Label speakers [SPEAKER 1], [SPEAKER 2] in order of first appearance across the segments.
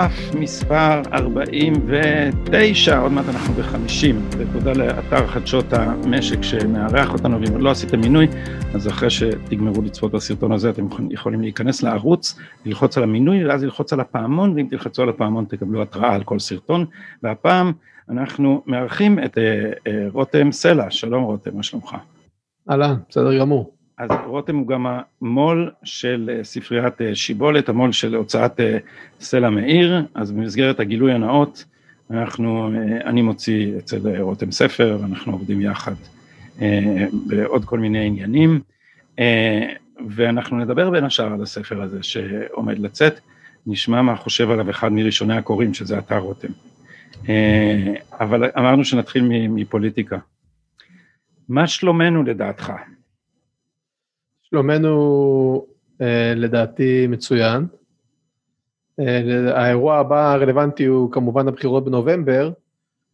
[SPEAKER 1] סף מספר 49, עוד מעט אנחנו ב-50, ותודה לאתר חדשות המשק שמארח אותנו, ואם לא עשיתם מינוי, אז אחרי שתגמרו לצפות בסרטון הזה, אתם יכולים להיכנס לערוץ, ללחוץ על המינוי, ואז ללחוץ על הפעמון, ואם תלחצו על הפעמון תקבלו התראה על כל סרטון, והפעם אנחנו מארחים את אה, אה, רותם סלע, שלום רותם, מה שלומך?
[SPEAKER 2] אהלן, בסדר גמור.
[SPEAKER 1] אז רותם הוא גם המו"ל של אה, ספריית אה, שיבולת, המו"ל של הוצאת אה, סלע מאיר, אז במסגרת הגילוי הנאות, אנחנו, אני מוציא אצל רותם ספר, ואנחנו עובדים יחד בעוד כל מיני עניינים, ואנחנו נדבר בין השאר על הספר הזה שעומד לצאת, נשמע מה חושב עליו אחד מראשוני הקוראים, שזה אתה רותם. אבל אמרנו שנתחיל מפוליטיקה. מה שלומנו לדעתך?
[SPEAKER 2] שלומנו אה, לדעתי מצוין. אה, האירוע הבא הרלוונטי הוא כמובן הבחירות בנובמבר,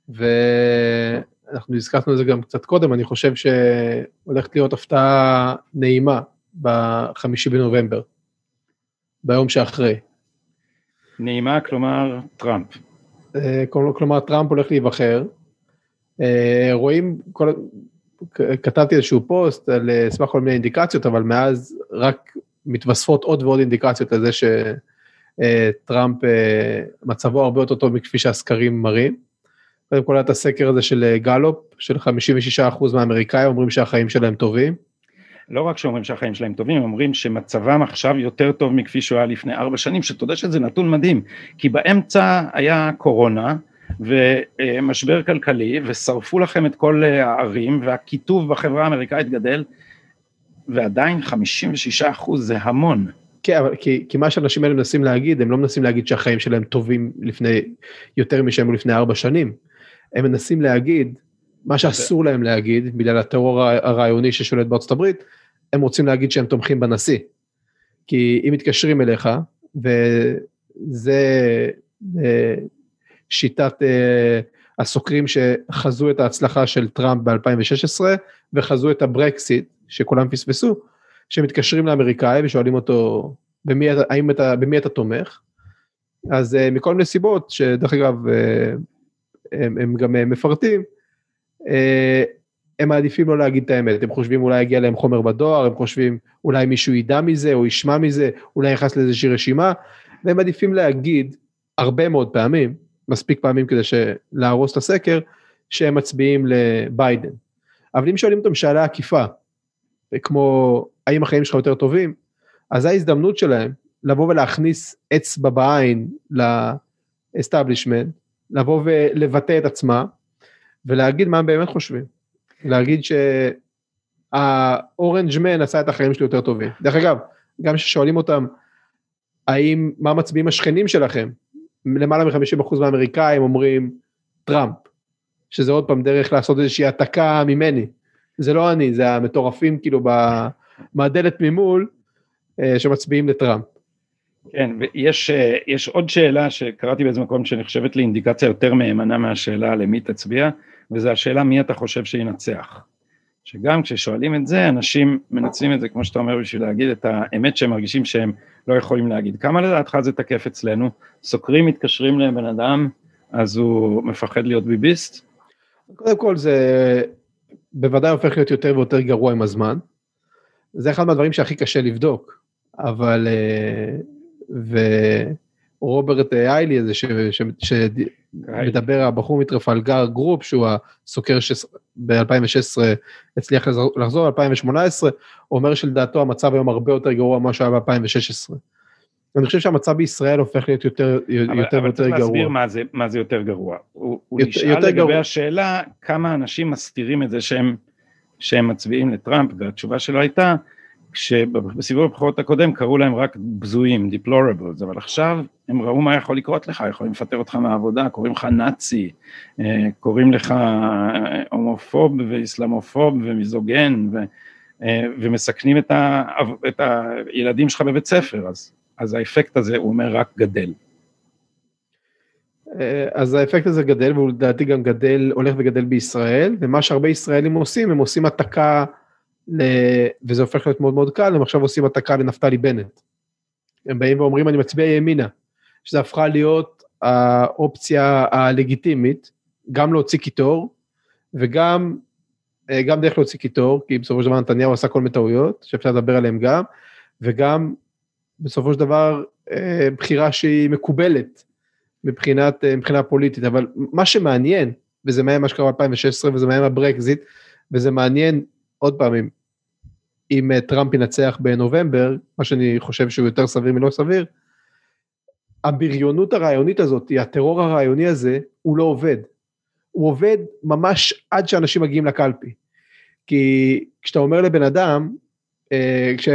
[SPEAKER 2] ואנחנו הזכרנו את זה גם קצת קודם, אני חושב שהולכת להיות הפתעה נעימה בחמישי בנובמבר, ביום שאחרי.
[SPEAKER 1] נעימה, כלומר טראמפ.
[SPEAKER 2] אה, כלומר טראמפ הולך להיבחר. אה, רואים, כל, כתבתי איזשהו פוסט על אה, סמך כל מיני אינדיקציות, אבל מאז רק מתווספות עוד ועוד אינדיקציות לזה שטראמפ אה, אה, מצבו הרבה יותר טוב מכפי שהסקרים מראים. קודם כל היה את הסקר הזה של גלופ, של 56% מהאמריקאים אומרים שהחיים שלהם טובים.
[SPEAKER 1] לא רק שאומרים שהחיים שלהם טובים, הם אומרים שמצבם עכשיו יותר טוב מכפי שהוא היה לפני ארבע שנים, שאתה יודע שזה נתון מדהים, כי באמצע היה קורונה, ומשבר כלכלי ושרפו לכם את כל הערים והקיטוב בחברה האמריקאית גדל ועדיין 56 אחוז זה המון.
[SPEAKER 2] כן, אבל כי, כי מה שאנשים האלה מנסים להגיד, הם לא מנסים להגיד שהחיים שלהם טובים לפני, יותר משהם לפני ארבע שנים. הם מנסים להגיד, מה שאסור להם להגיד, בגלל הטרור הרעיוני ששולט בארצות הברית, הם רוצים להגיד שהם תומכים בנשיא. כי אם מתקשרים אליך, וזה אה, שיטת uh, הסוקרים שחזו את ההצלחה של טראמפ ב-2016 וחזו את הברקסיט שכולם פספסו, שמתקשרים לאמריקאי ושואלים אותו במי, האם אתה, במי אתה תומך, אז uh, מכל מיני סיבות שדרך אגב uh, הם, הם גם uh, מפרטים, uh, הם מעדיפים לא להגיד את האמת, הם חושבים אולי יגיע להם חומר בדואר, הם חושבים אולי מישהו ידע מזה או ישמע מזה, אולי נכנס לאיזושהי רשימה, והם מעדיפים להגיד הרבה מאוד פעמים מספיק פעמים כדי להרוס את הסקר, שהם מצביעים לביידן. אבל אם שואלים אותם שאלה עקיפה, כמו האם החיים שלך יותר טובים, אז זו ההזדמנות שלהם לבוא ולהכניס אצבע בעין ל establishment, לבוא ולבטא את עצמם, ולהגיד מה הם באמת חושבים. להגיד שהאורנג' מן עשה את החיים שלי יותר טובים. דרך אגב, גם כששואלים אותם, האם, מה מצביעים השכנים שלכם, למעלה מ-50% מהאמריקאים אומרים טראמפ, שזה עוד פעם דרך לעשות איזושהי העתקה ממני. זה לא אני, זה המטורפים כאילו מהדלת ממול אה, שמצביעים לטראמפ.
[SPEAKER 1] כן, ויש אה, עוד שאלה שקראתי באיזה מקום שנחשבת לאינדיקציה יותר מהימנה מהשאלה למי תצביע, וזה השאלה מי אתה חושב שינצח. שגם כששואלים את זה, אנשים מנצלים את זה, כמו שאתה אומר, בשביל להגיד את האמת שהם מרגישים שהם לא יכולים להגיד. כמה לדעתך זה תקף אצלנו? סוקרים מתקשרים לבן אדם, אז הוא מפחד להיות ביביסט?
[SPEAKER 2] קודם כל זה בוודאי הופך להיות יותר ויותר גרוע עם הזמן. זה אחד מהדברים שהכי קשה לבדוק, אבל... אה, ו... רוברט איילי הזה שמדבר, הבחור מ Trafalgar Group, שהוא הסוקר שב-2016 הצליח לחזות, ב-2018, אומר שלדעתו המצב היום הרבה יותר גרוע ממה שהיה ב-2016. אני חושב שהמצב בישראל הופך להיות יותר ויותר גרוע.
[SPEAKER 1] אבל צריך להסביר מה זה, מה זה יותר גרוע. הוא, הוא נשאל לגבי גרוע. השאלה כמה אנשים מסתירים את זה שהם, שהם מצביעים לטראמפ, והתשובה שלו הייתה, כשבסיבוב הבחירות הקודם קראו להם רק בזויים, deplorables, אבל עכשיו הם ראו מה יכול לקרות לך, יכולים לפטר אותך מהעבודה, קוראים לך נאצי, אה, קוראים לך אה, הומופוב ואיסלאמופוב ומיזוגן, ו, אה, ומסכנים את, ה, את הילדים שלך בבית ספר, אז, אז האפקט הזה, הוא אומר, רק גדל.
[SPEAKER 2] אז האפקט הזה גדל, והוא לדעתי גם גדל, הולך וגדל בישראל, ומה שהרבה ישראלים עושים, הם עושים התקה. וזה הופך להיות מאוד מאוד קל, הם עכשיו עושים התקה לנפתלי בנט. הם באים ואומרים אני מצביע ימינה. שזה הפכה להיות האופציה הלגיטימית, גם להוציא קיטור, וגם אה, גם דרך להוציא קיטור, כי בסופו של דבר נתניהו עשה כל מיני טעויות, שאפשר לדבר עליהן גם, וגם בסופו של דבר אה, בחירה שהיא מקובלת מבחינת, אה, מבחינה פוליטית, אבל מה שמעניין, וזה מעניין מה שקרה ב-2016 וזה מעניין הברקזיט, וזה מעניין עוד פעמים, אם טראמפ ינצח בנובמבר, מה שאני חושב שהוא יותר סביר מלא סביר, הבריונות הרעיונית הזאת, הטרור הרעיוני הזה, הוא לא עובד. הוא עובד ממש עד שאנשים מגיעים לקלפי. כי כשאתה אומר לבן אדם, אה, כש,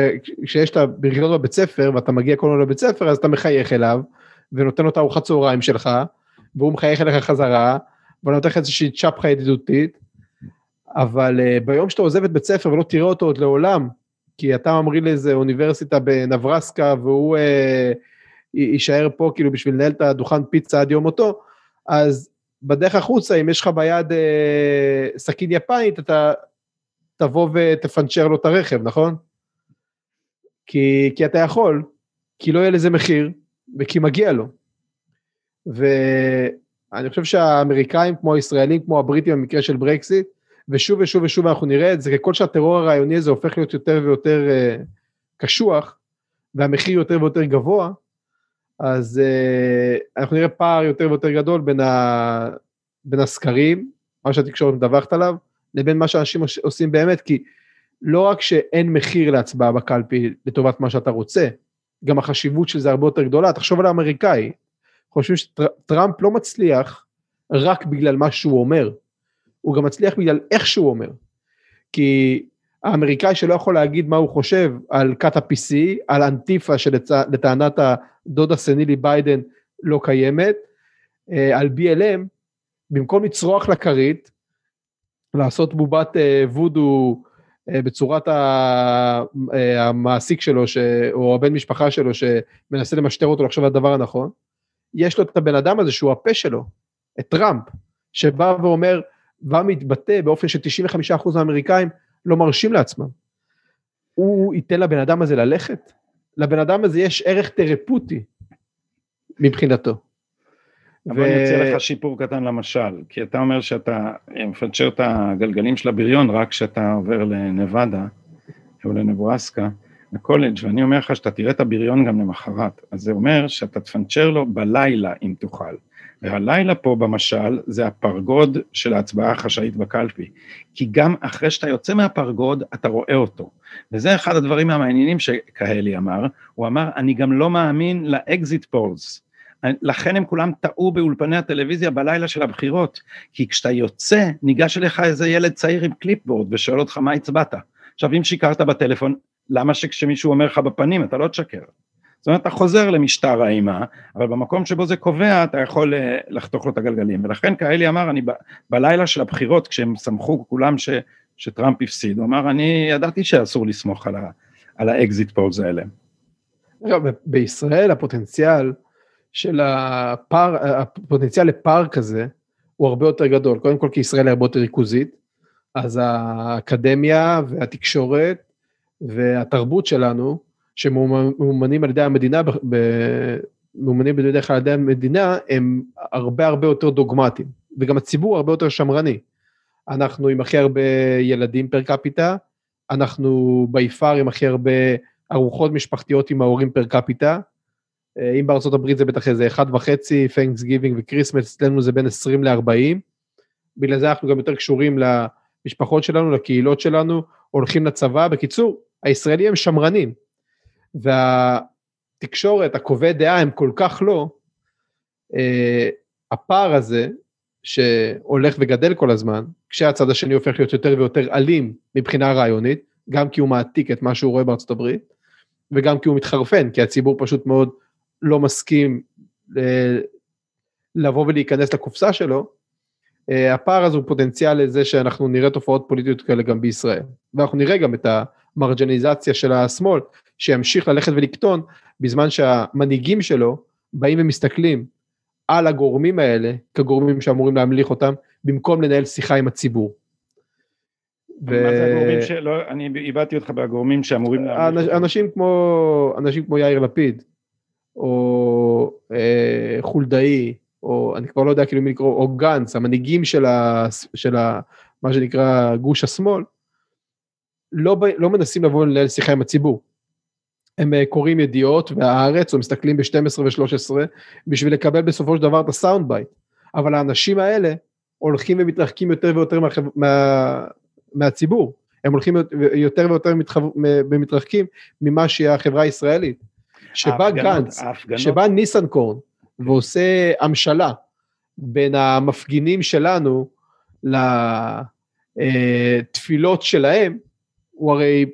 [SPEAKER 2] כשיש את הבריונות בבית ספר ואתה מגיע כל הזמן לבית ספר, אז אתה מחייך אליו, ונותן לו את ארוחת צהריים שלך, והוא מחייך אליך חזרה, ונותן לך איזושהי צ'פחה ידידותית, אבל uh, ביום שאתה עוזב את בית ספר ולא תראה אותו עוד לעולם, כי אתה ממריא לאיזה אוניברסיטה בנברסקה והוא uh, יישאר פה כאילו בשביל לנהל את הדוכן פיצה עד יום מותו, אז בדרך החוצה, אם יש לך ביד אה, סכין יפנית, אתה תבוא ותפנצ'ר לו את הרכב, נכון? כי, כי אתה יכול, כי לא יהיה לזה מחיר, וכי מגיע לו. ואני חושב שהאמריקאים, כמו הישראלים, כמו הבריטים במקרה של ברקסיט, ושוב ושוב ושוב אנחנו נראה את זה, ככל שהטרור הרעיוני הזה הופך להיות יותר ויותר אה, קשוח, והמחיר יותר ויותר גבוה, אז uh, אנחנו נראה פער יותר ויותר גדול בין, ה... בין הסקרים, מה שהתקשורת מדווחת עליו, לבין מה שאנשים עושים באמת, כי לא רק שאין מחיר להצבעה בקלפי לטובת מה שאתה רוצה, גם החשיבות של זה הרבה יותר גדולה, תחשוב על האמריקאי, חושבים שטראמפ לא מצליח רק בגלל מה שהוא אומר, הוא גם מצליח בגלל איך שהוא אומר. כי האמריקאי שלא יכול להגיד מה הוא חושב על כת ה-PC, על אנטיפה שלטענת הדוד הסנילי ביידן לא קיימת, אה, על BLM, במקום לצרוח לכרית, לעשות בובת אה, וודו אה, בצורת המעסיק שלו, ש... או הבן משפחה שלו שמנסה למשטר אותו לחשוב על הדבר הנכון, יש לו את הבן אדם הזה שהוא הפה שלו, את טראמפ, שבא ואומר, בא מתבטא באופן ש-95% מהאמריקאים לא מרשים לעצמם. הוא ייתן לבן אדם הזה ללכת? לבן אדם הזה יש ערך תרפוטי מבחינתו.
[SPEAKER 1] אבל ו... אני אציע לך שיפור קטן למשל, כי אתה אומר שאתה מפנצ'ר את הגלגלים של הבריון רק כשאתה עובר לנבדה או לנברסקה, לקולג', ואני אומר לך שאתה תראה את הבריון גם למחרת, אז זה אומר שאתה תפנצ'ר לו בלילה אם תוכל. והלילה פה במשל זה הפרגוד של ההצבעה החשאית בקלפי, כי גם אחרי שאתה יוצא מהפרגוד אתה רואה אותו, וזה אחד הדברים המעניינים שכהלי אמר, הוא אמר אני גם לא מאמין ל exit polls, לכן הם כולם טעו באולפני הטלוויזיה בלילה של הבחירות, כי כשאתה יוצא ניגש אליך איזה ילד צעיר עם clipboard ושואל אותך מה הצבעת, עכשיו אם שיקרת בטלפון למה שכשמישהו אומר לך בפנים אתה לא תשקר זאת אומרת, אתה חוזר למשטר האימה, אבל במקום שבו זה קובע, אתה יכול אה, לחתוך לו את הגלגלים. ולכן כאלי אמר, אני ב, בלילה של הבחירות, כשהם שמחו כולם ש, שטראמפ הפסיד, הוא אמר, אני ידעתי שאסור לסמוך על, ה, על ה exit polls האלה.
[SPEAKER 2] אגב, בישראל הפוטנציאל של הפער, הפוטנציאל לפער כזה, הוא הרבה יותר גדול. קודם כל כי ישראל היא הרבה יותר ריכוזית, אז האקדמיה והתקשורת והתרבות שלנו, שממומנים על ידי המדינה, ממומנים בדרך כלל על ידי המדינה, הם הרבה הרבה יותר דוגמטיים, וגם הציבור הרבה יותר שמרני. אנחנו עם הכי הרבה ילדים per capita, אנחנו בפער עם הכי הרבה ארוחות משפחתיות עם ההורים per capita. אה, אם בארצות הברית זה בטח איזה אחד וחצי, Thanksgiving ו Christmas, אצלנו זה בין 20 ל-40. בגלל זה אנחנו גם יותר קשורים למשפחות שלנו, לקהילות שלנו, הולכים לצבא. בקיצור, הישראלים הם שמרנים. והתקשורת, הקובעי דעה הם כל כך לא, אה, הפער הזה שהולך וגדל כל הזמן, כשהצד השני הופך להיות יותר ויותר אלים מבחינה רעיונית, גם כי הוא מעתיק את מה שהוא רואה בארצות הברית, וגם כי הוא מתחרפן, כי הציבור פשוט מאוד לא מסכים אה, לבוא ולהיכנס לקופסה שלו, אה, הפער הזה הוא פוטנציאל לזה שאנחנו נראה תופעות פוליטיות כאלה גם בישראל. ואנחנו נראה גם את המרג'ניזציה של השמאל, שימשיך ללכת ולקטון, בזמן שהמנהיגים שלו באים ומסתכלים על הגורמים האלה כגורמים שאמורים להמליך אותם, במקום לנהל שיחה עם הציבור.
[SPEAKER 1] ו... מה זה הגורמים שלא, אני איבדתי אותך בגורמים שאמורים
[SPEAKER 2] להמליך. אנשים כמו, אנשים כמו יאיר לפיד, או אה, חולדאי, או אני כבר לא יודע כאילו מי לקרוא, או גנץ, המנהיגים של, ה, של ה, מה שנקרא גוש השמאל, לא, לא מנסים לבוא לנהל שיחה עם הציבור. הם אה, קוראים ידיעות והארץ, או מסתכלים ב-12 ו-13, בשביל לקבל בסופו של דבר את ה sound bite. אבל האנשים האלה הולכים ומתרחקים יותר ויותר מה, מה, מהציבור. הם הולכים יותר ויותר מתחב, מתרחקים ממה שהיא החברה הישראלית. שבא גנץ, שבא ניסנקורן ועושה המשלה בין המפגינים שלנו לתפילות שלהם, הוא הרי,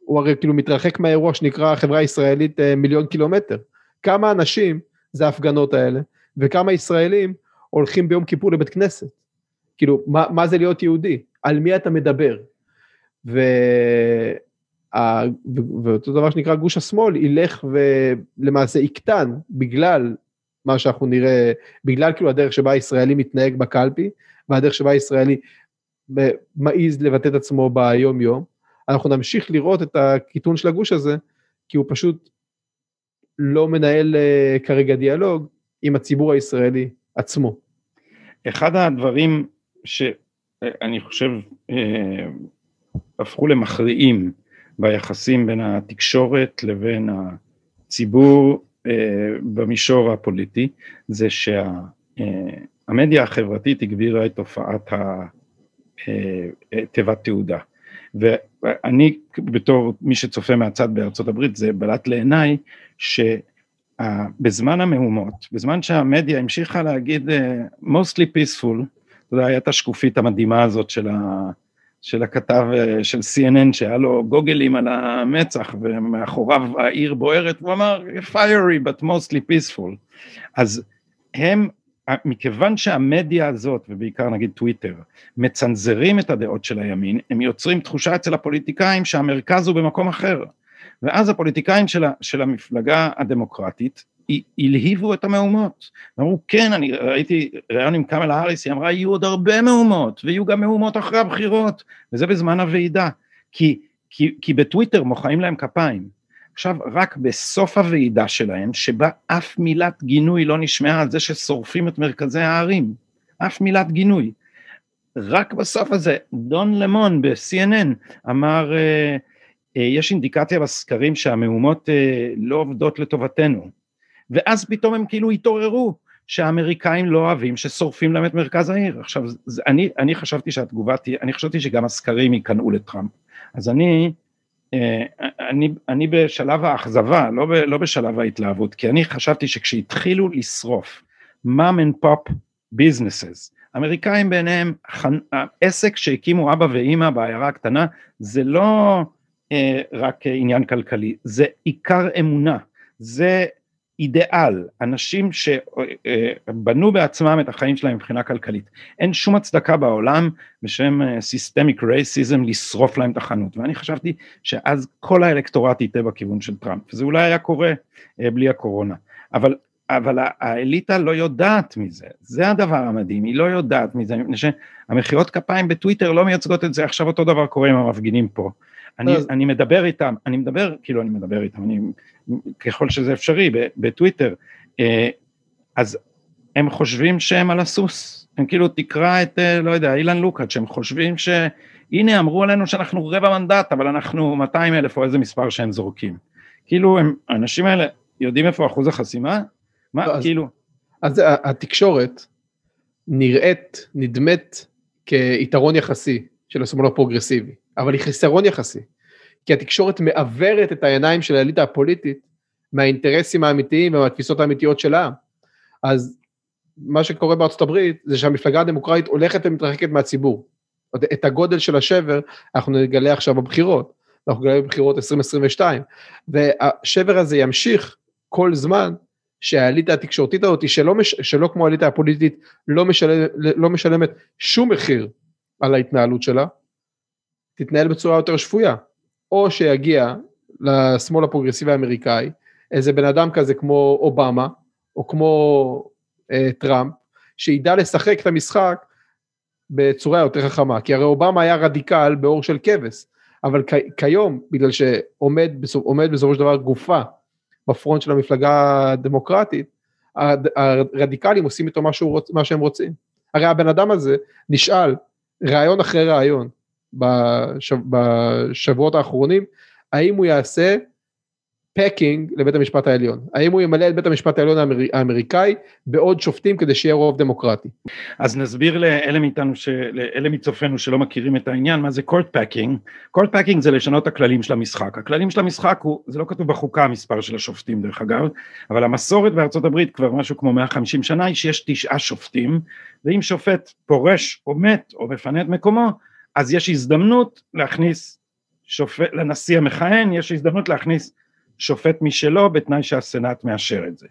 [SPEAKER 2] הוא הרי כאילו מתרחק מהאירוע שנקרא החברה הישראלית אה, מיליון קילומטר. כמה אנשים זה ההפגנות האלה, וכמה ישראלים הולכים ביום כיפור לבית כנסת. כאילו, מה, מה זה להיות יהודי? על מי אתה מדבר? ו... ואותו דבר שנקרא גוש השמאל ילך ולמעשה יקטן בגלל מה שאנחנו נראה, בגלל כאילו הדרך שבה הישראלי מתנהג בקלפי והדרך שבה הישראלי מעז לבטא את עצמו ביום יום. אנחנו נמשיך לראות את הקיטון של הגוש הזה כי הוא פשוט לא מנהל אה, כרגע דיאלוג עם הציבור הישראלי עצמו.
[SPEAKER 1] אחד הדברים שאני חושב אה, הפכו למכריעים ביחסים בין התקשורת לבין הציבור אה, במישור הפוליטי, זה שהמדיה החברתית הגבירה את תופעת אה, תיבת תעודה. ואני בתור מי שצופה מהצד בארצות הברית זה בלט לעיניי שבזמן המהומות, בזמן שהמדיה המשיכה להגיד mostly peaceful, אתה יודע, הייתה השקופית המדהימה הזאת של ה... של הכתב אה, של CNN שהיה לו גוגלים על המצח ומאחוריו העיר בוערת והוא אמר fiery but mostly peaceful אז הם מכיוון שהמדיה הזאת ובעיקר נגיד טוויטר מצנזרים את הדעות של הימין הם יוצרים תחושה אצל הפוליטיקאים שהמרכז הוא במקום אחר ואז הפוליטיקאים של, של המפלגה הדמוקרטית הלהיבו את המהומות. אמרו כן, אני ראיתי ראיון עם קמלה האריס, היא אמרה יהיו עוד הרבה מהומות ויהיו גם מהומות אחרי הבחירות וזה בזמן הוועידה כי, כי, כי בטוויטר מוחאים להם כפיים. עכשיו רק בסוף הוועידה שלהם שבה אף מילת גינוי לא נשמעה על זה ששורפים את מרכזי הערים, אף מילת גינוי. רק בסוף הזה דון למון ב-CNN אמר אה, אה, יש אינדיקציה בסקרים שהמהומות אה, לא עובדות לטובתנו ואז פתאום הם כאילו התעוררו שהאמריקאים לא אוהבים ששורפים להם את מרכז העיר. עכשיו, זה, אני, אני חשבתי שהתגובה תהיה, אני חשבתי שגם הסקרים ייכנעו לטראמפ. אז אני, אני, אני בשלב האכזבה, לא, ב, לא בשלב ההתלהבות, כי אני חשבתי שכשהתחילו לשרוף mom and pop businesses, אמריקאים ביניהם, עסק שהקימו אבא ואימא בעיירה הקטנה, זה לא אה, רק עניין כלכלי, זה עיקר אמונה, זה אידיאל, אנשים שבנו בעצמם את החיים שלהם מבחינה כלכלית. אין שום הצדקה בעולם בשם סיסטמיק רייסיזם לשרוף להם את החנות, ואני חשבתי שאז כל האלקטורט יטעה בכיוון של טראמפ, וזה אולי היה קורה אה, בלי הקורונה, אבל אבל האליטה לא יודעת מזה, זה הדבר המדהים, היא לא יודעת מזה, מפני שהמחיאות כפיים בטוויטר לא מייצגות את זה, עכשיו אותו דבר קורה עם המפגינים פה. אני, אני מדבר איתם, אני מדבר, כאילו אני מדבר איתם, אני, ככל שזה אפשרי, בטוויטר, אה, אז הם חושבים שהם על הסוס, הם כאילו תקרא את, אה, לא יודע, אילן לוקאץ', הם חושבים שהנה אמרו עלינו שאנחנו רבע מנדט, אבל אנחנו 200 אלף או איזה מספר שהם זורקים. כאילו הם, האנשים האלה יודעים איפה אחוז החסימה? מה, לא, כאילו?
[SPEAKER 2] אז, אז התקשורת נראית, נדמת כיתרון יחסי של השמאל הפרוגרסיבי. אבל היא חיסרון יחסי. כי התקשורת מעוורת את העיניים של האליטה הפוליטית מהאינטרסים האמיתיים ומהתפיסות האמיתיות של העם. אז מה שקורה בארצות הברית זה שהמפלגה הדמוקרטית הולכת ומתרחקת מהציבור. את הגודל של השבר אנחנו נגלה עכשיו בבחירות, אנחנו נגלה בבחירות 2022, והשבר הזה ימשיך כל זמן שהאליטה התקשורתית הזאת, שלא, מש, שלא כמו האליטה הפוליטית, לא, משלם, לא משלמת שום מחיר על ההתנהלות שלה, תתנהל בצורה יותר שפויה. או שיגיע לשמאל הפרוגרסיבי האמריקאי, איזה בן אדם כזה כמו אובמה, או כמו אה, טראמפ, שידע לשחק את המשחק בצורה יותר חכמה, כי הרי אובמה היה רדיקל באור של כבש, אבל כ- כיום, בגלל שעומד בסופו של דבר גופה בפרונט של המפלגה הדמוקרטית, הרדיקלים עושים איתו מה, רוצ, מה שהם רוצים. הרי הבן אדם הזה נשאל ראיון אחרי ראיון בשב, בשבועות האחרונים, האם הוא יעשה packing לבית המשפט העליון. האם הוא ימלא את בית המשפט העליון האמר... האמריקאי בעוד שופטים כדי שיהיה רוב דמוקרטי.
[SPEAKER 1] אז נסביר לאלה מאיתנו, לאלה מצופינו שלא מכירים את העניין, מה זה court packing. Court packing זה לשנות הכללים של המשחק. הכללים של המשחק הוא, זה לא כתוב בחוקה המספר של השופטים דרך אגב, אבל המסורת בארצות הברית כבר משהו כמו 150 שנה היא שיש תשעה שופטים, ואם שופט פורש או מת או מפנה את מקומו, אז יש הזדמנות להכניס שופט, לנשיא המכהן יש הזדמנות להכניס שופט משלו בתנאי שהסנאט מאשר את זה.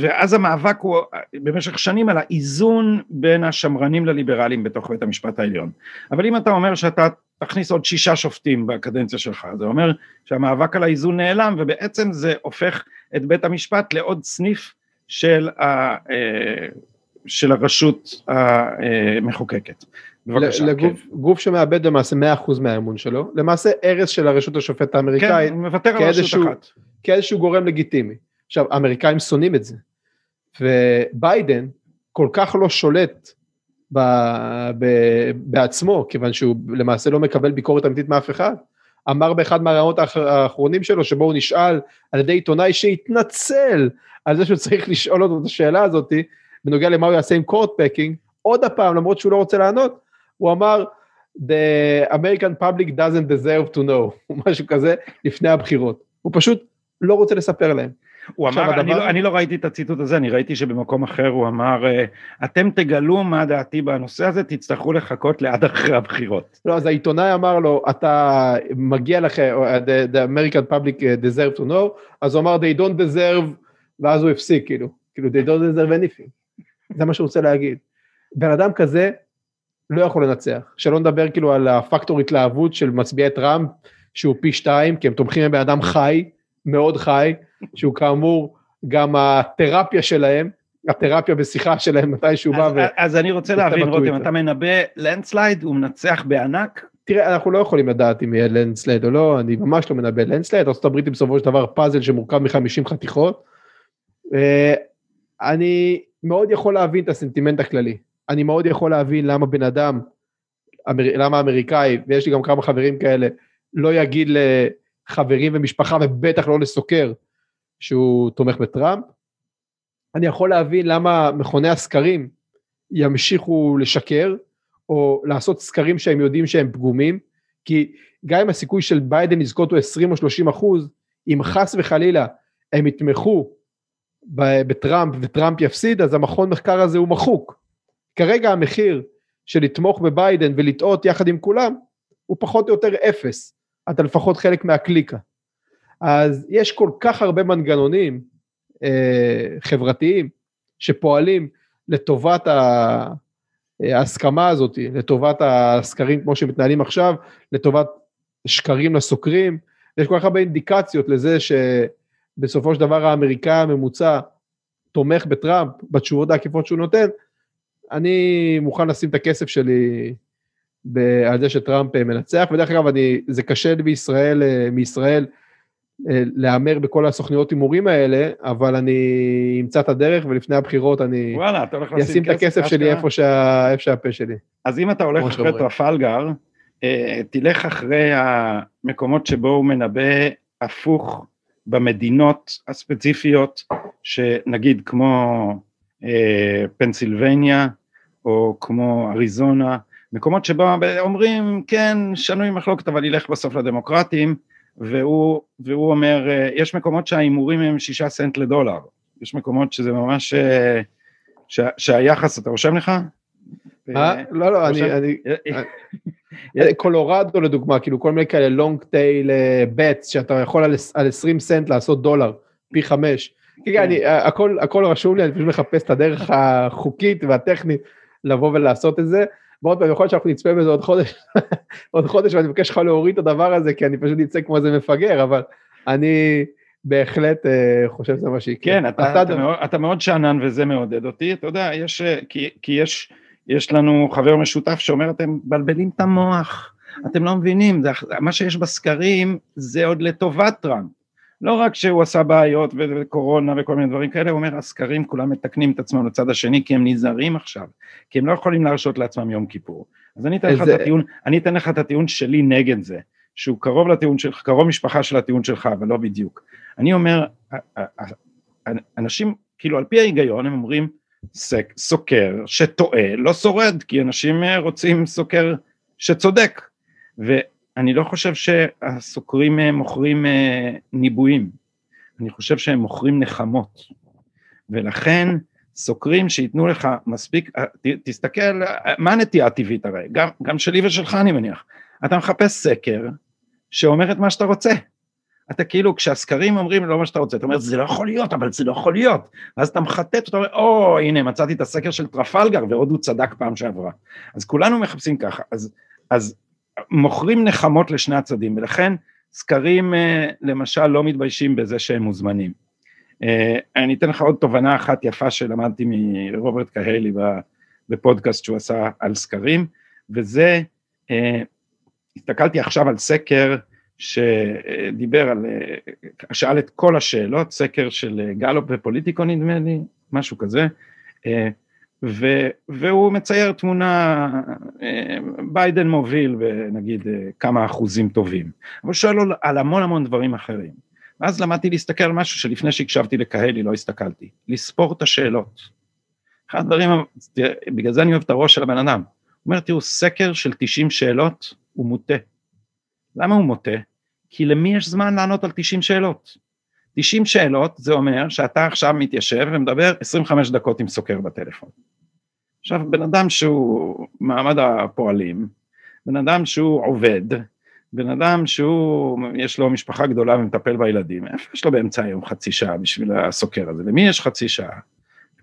[SPEAKER 1] ואז המאבק הוא במשך שנים על האיזון בין השמרנים לליברלים בתוך בית המשפט העליון. אבל אם אתה אומר שאתה תכניס עוד שישה שופטים בקדנציה שלך, זה אומר שהמאבק על האיזון נעלם ובעצם זה הופך את בית המשפט לעוד סניף של, ה, אה, של הרשות המחוקקת.
[SPEAKER 2] בבקשה, לגוף כן. גוף שמאבד למעשה 100% מהאמון שלו, למעשה הרס של הרשות השופט האמריקאית,
[SPEAKER 1] כן, מוותר על רשות אחת.
[SPEAKER 2] כאיזשהו גורם לגיטימי. עכשיו, האמריקאים שונאים את זה, וביידן כל כך לא שולט ב, ב, בעצמו, כיוון שהוא למעשה לא מקבל ביקורת אמיתית מאף אחד. אמר באחד מהרעיונות האחרונים שלו, שבו הוא נשאל על ידי עיתונאי שהתנצל על זה שהוא צריך לשאול אותו את השאלה הזאתי, בנוגע למה הוא יעשה עם קורט פקינג, עוד הפעם, למרות שהוא לא רוצה לענות, הוא אמר, The American public doesn't deserve to know, או משהו כזה, לפני הבחירות. הוא פשוט לא רוצה לספר להם.
[SPEAKER 1] הוא אמר, הדבר... אני, לא, אני לא ראיתי את הציטוט הזה, אני ראיתי שבמקום אחר הוא אמר, אה, אתם תגלו מה דעתי בנושא הזה, תצטרכו לחכות לעד אחרי הבחירות.
[SPEAKER 2] לא, אז העיתונאי אמר לו, אתה מגיע לכם, the, the American public deserve to know, אז הוא אמר, they don't deserve, ואז הוא הפסיק, כאילו, כאילו, they don't deserve anything. זה מה שהוא רוצה להגיד. בן אדם כזה לא יכול לנצח. שלא נדבר כאילו על הפקטור התלהבות של מצביעי טראמפ, שהוא פי שתיים, כי הם תומכים בבן אדם חי, מאוד חי, שהוא כאמור גם התרפיה שלהם, התרפיה בשיחה שלהם מתי שהוא בא ו...
[SPEAKER 1] אז אני רוצה להבין רותם, אתה מנבא landslide, הוא מנצח בענק?
[SPEAKER 2] תראה, אנחנו לא יכולים לדעת אם יהיה landslide או לא, אני ממש לא מנבא landslide, ארה"ב היא בסופו של דבר פאזל שמורכב מ-50 חתיכות. אה, אני מאוד יכול להבין את הסנטימנט הכללי. אני מאוד יכול להבין למה בן אדם, למה אמריקאי, ויש לי גם כמה חברים כאלה, לא יגיד לחברים ומשפחה ובטח לא לסוקר שהוא תומך בטראמפ. אני יכול להבין למה מכוני הסקרים ימשיכו לשקר, או לעשות סקרים שהם יודעים שהם פגומים, כי גם אם הסיכוי של ביידן לזכות הוא 20 או 30 אחוז, אם חס וחלילה הם יתמכו בטראמפ וטראמפ יפסיד, אז המכון מחקר הזה הוא מחוק. כרגע המחיר של לתמוך בביידן ולטעות יחד עם כולם, הוא פחות או יותר אפס. אתה לפחות חלק מהקליקה. אז יש כל כך הרבה מנגנונים אה, חברתיים שפועלים לטובת אה, ההסכמה הזאת, לטובת הסקרים כמו שמתנהלים עכשיו, לטובת שקרים לסוקרים, יש כל כך הרבה אינדיקציות לזה שבסופו של דבר האמריקאי הממוצע תומך בטראמפ בתשובות העקיפות שהוא נותן, אני מוכן לשים את הכסף שלי על זה שטראמפ מנצח, ודרך אגב, אני, זה קשה לי בישראל, אה, מישראל אה, להמר בכל הסוכניות הימורים האלה, אבל אני אמצא את הדרך, ולפני הבחירות אני
[SPEAKER 1] וואלה, אתה הולך לשים
[SPEAKER 2] אשים את הכסף שלי איפה, שה, איפה שהפה שלי.
[SPEAKER 1] אז אם אתה הולך אחרי טרפלגר, אה, תלך אחרי המקומות שבו הוא מנבא הפוך במדינות הספציפיות, שנגיד כמו פנסילבניה, או כמו אריזונה, מקומות שבו אומרים כן שנוי מחלוקת אבל ילך בסוף לדמוקרטים והוא, והוא אומר יש מקומות שההימורים הם שישה סנט לדולר, יש מקומות שזה ממש, ש, שהיחס, אתה רושם לך?
[SPEAKER 2] אה? לא, לא, אני, אני, קולורדו לדוגמה, כאילו כל מיני כאלה לונג טייל בטס, שאתה יכול על 20 סנט לעשות דולר, פי חמש. כן, אני, הכל, הכל רשום לי, אני פשוט מחפש את הדרך החוקית והטכנית לבוא ולעשות את זה. ועוד פעם, יכול להיות שאנחנו נצפה בזה עוד חודש, עוד חודש, ואני מבקש לך להוריד את הדבר הזה, כי אני פשוט אצא כמו איזה מפגר, אבל אני בהחלט uh, חושב שזה מה שיקרה.
[SPEAKER 1] כן, אתה, אתה, אתה, מאוד, אתה מאוד שאנן וזה מעודד אותי, אתה יודע, יש, אה, כי, כי יש, יש לנו חבר משותף שאומר, אתם מבלבלים את המוח, אתם לא מבינים, זה, מה שיש בסקרים זה עוד לטובת טראמפ. לא רק שהוא עשה בעיות וקורונה וכל מיני דברים כאלה, הוא אומר הסקרים כולם מתקנים את עצמם לצד השני כי הם נזהרים עכשיו, כי הם לא יכולים להרשות לעצמם יום כיפור. אז אני אתן, לך, זה... את הטיעון, אני אתן לך את הטיעון שלי נגד זה, שהוא קרוב לטיעון שלך, קרוב משפחה של הטיעון שלך, אבל לא בדיוק. אני אומר, אנשים, כאילו על פי ההיגיון הם אומרים, סק, סוקר שטועה לא שורד, כי אנשים רוצים סוקר שצודק. ואני לא חושב שהסוקרים אה, מוכרים אה, ניבויים, אני חושב שהם מוכרים נחמות. ולכן סוקרים שייתנו לך מספיק, אה, תסתכל, מה הנטייה הטבעית הרי, גם, גם שלי ושלך אני מניח, אתה מחפש סקר שאומר את מה שאתה רוצה. אתה כאילו, כשהסקרים אומרים לא מה שאתה רוצה, אתה אומר זה לא יכול להיות, אבל זה לא יכול להיות, ואז אתה מחטט, אתה אומר, או הנה מצאתי את הסקר של טרפלגר ועוד הוא צדק פעם שעברה. אז כולנו מחפשים ככה, אז, אז מוכרים נחמות לשני הצדדים, ולכן סקרים אה, למשל לא מתביישים בזה שהם מוזמנים. אה, אני אתן לך עוד תובנה אחת יפה שלמדתי מרוברט קהלי בפודקאסט שהוא עשה על סקרים, וזה, אה, הסתכלתי עכשיו על סקר שדיבר על, שאל את כל השאלות, סקר של גלופ ופוליטיקו נדמה לי, משהו כזה, ו, והוא מצייר תמונה, אה, ביידן מוביל ונגיד אה, כמה אחוזים טובים, אבל שואל על המון המון דברים אחרים. ואז למדתי להסתכל על משהו שלפני שהקשבתי לקהלי לא הסתכלתי, לספור את השאלות. אחד הדברים, בגלל זה אני אוהב את הראש של הבן אדם, הוא אומר תראו סקר של 90 שאלות הוא מוטה. למה הוא מוטה? כי למי יש זמן לענות על 90 שאלות? 90 שאלות זה אומר שאתה עכשיו מתיישב ומדבר 25 דקות עם סוקר בטלפון. עכשיו בן אדם שהוא מעמד הפועלים, בן אדם שהוא עובד, בן אדם שהוא, יש לו משפחה גדולה ומטפל בילדים, איפה יש לו באמצע היום חצי שעה בשביל הסוקר הזה? למי יש חצי שעה?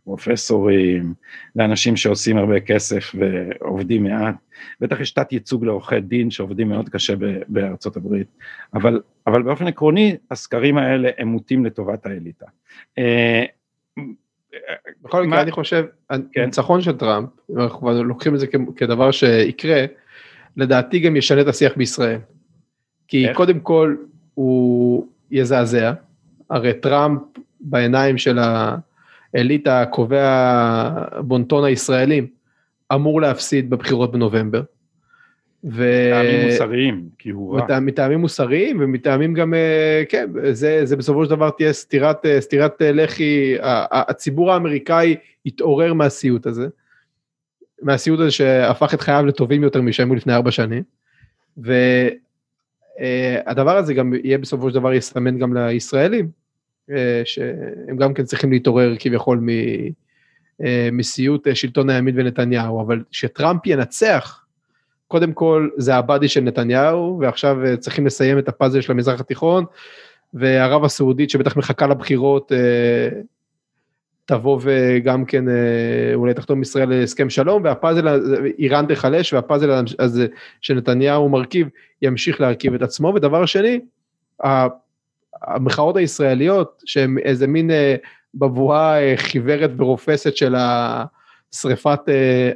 [SPEAKER 1] פרופסורים, לאנשים שעושים הרבה כסף ועובדים מעט, בטח יש תת ייצוג לעורכי דין שעובדים מאוד קשה בארצות הברית, אבל, אבל באופן עקרוני הסקרים האלה הם מוטים לטובת האליטה.
[SPEAKER 2] בכל מקרה אני חושב, כן. הניצחון של טראמפ, אם אנחנו לוקחים את זה כדבר שיקרה, לדעתי גם ישנה את השיח בישראל. כי? קודם כל הוא יזעזע, הרי טראמפ בעיניים של האליטה הקובע בונטון הישראלים, אמור להפסיד בבחירות בנובמבר.
[SPEAKER 1] מטעמים מוסריים, כי הוא רע.
[SPEAKER 2] מטעמים מוסריים ומטעמים גם, אה, כן, זה, זה בסופו של דבר תהיה סטירת, אה, סטירת אה, לחי, הציבור האמריקאי יתעורר מהסיוט הזה, מהסיוט הזה שהפך את חייו לטובים יותר משהם לפני ארבע שנים, והדבר הזה גם יהיה בסופו של דבר יסמן גם לישראלים, שהם גם כן צריכים להתעורר כביכול מסיוט שלטון הימין ונתניהו, אבל שטראמפ ינצח, קודם כל זה הבאדי של נתניהו, ועכשיו אה, צריכים לסיים את הפאזל של המזרח התיכון, וערב הסעודית שבטח מחכה לבחירות, אה, תבוא וגם כן אה, אולי תחתום ישראל להסכם שלום, והפאזל, איראן תיחלש, והפאזל הזה שנתניהו מרכיב, ימשיך להרכיב את עצמו. ודבר שני, המחאות הישראליות, שהן איזה מין בבואה חיוורת ורופסת של השריפת,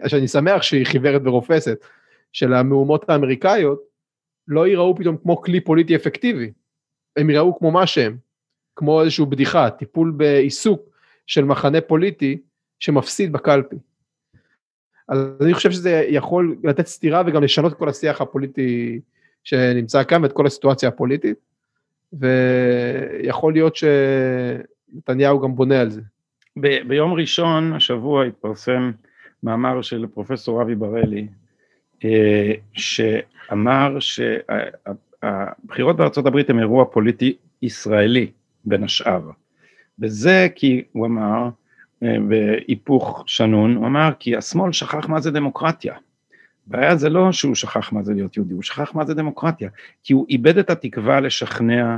[SPEAKER 2] שאני שמח שהיא חיוורת ורופסת, של המהומות האמריקאיות לא ייראו פתאום כמו כלי פוליטי אפקטיבי, הם ייראו כמו מה שהם, כמו איזושהי בדיחה, טיפול בעיסוק של מחנה פוליטי שמפסיד בקלפי. אז אני חושב שזה יכול לתת סתירה וגם לשנות את כל השיח הפוליטי שנמצא כאן ואת כל הסיטואציה הפוליטית, ויכול להיות שנתניהו גם בונה על זה.
[SPEAKER 1] ב- ביום ראשון השבוע התפרסם מאמר של פרופסור אבי בראלי אה, שאמר שהבחירות בארצות הברית הם אירוע פוליטי ישראלי בין השאר. וזה כי הוא אמר, אה, בהיפוך שנון, הוא אמר כי השמאל שכח מה זה דמוקרטיה. הבעיה זה לא שהוא שכח מה זה להיות יהודי, הוא שכח מה זה דמוקרטיה, כי הוא איבד את התקווה לשכנע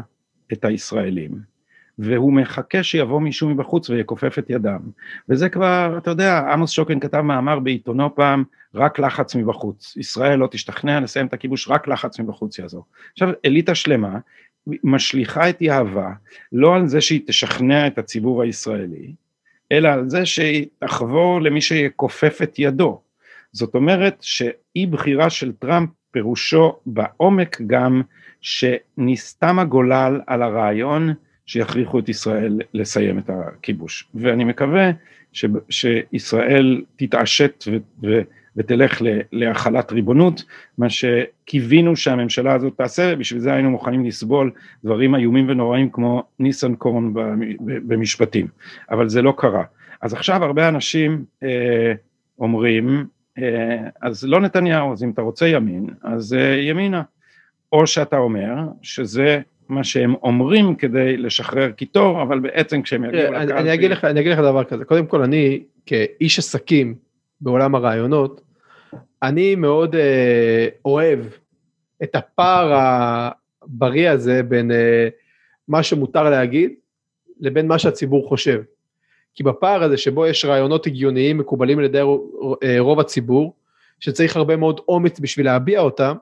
[SPEAKER 1] את הישראלים. והוא מחכה שיבוא מישהו מבחוץ ויכופף את ידם. וזה כבר, אתה יודע, עמוס שוקן כתב מאמר בעיתונו פעם, רק לחץ מבחוץ. ישראל לא תשתכנע לסיים את הכיבוש, רק לחץ מבחוץ יעזור. עכשיו, אליטה שלמה משליכה את יהבה לא על זה שהיא תשכנע את הציבור הישראלי, אלא על זה שהיא תחבור למי שיכופף את ידו. זאת אומרת שאי בחירה של טראמפ פירושו בעומק גם שנסתם הגולל על הרעיון שיכריחו את ישראל לסיים את הכיבוש. ואני מקווה ש, שישראל תתעשת ו, ו, ותלך להחלת ריבונות, מה שקיווינו שהממשלה הזאת תעשה, בשביל זה היינו מוכנים לסבול דברים איומים ונוראים כמו ניסנקורן במשפטים, אבל זה לא קרה. אז עכשיו הרבה אנשים אה, אומרים, אה, אז לא נתניהו, אז אם אתה רוצה ימין, אז אה, ימינה. או שאתה אומר שזה מה שהם אומרים כדי לשחרר קיטור, אבל בעצם כשהם יגיעו
[SPEAKER 2] לקלפי... אני, אגיד לך, אני אגיד לך דבר כזה, קודם כל אני כאיש עסקים בעולם הרעיונות, אני מאוד אה, אוהב את הפער הבריא הזה בין אה, מה שמותר להגיד לבין מה שהציבור חושב. כי בפער הזה שבו יש רעיונות הגיוניים מקובלים על ידי אה, רוב הציבור, שצריך הרבה מאוד אומץ בשביל להביע אותם,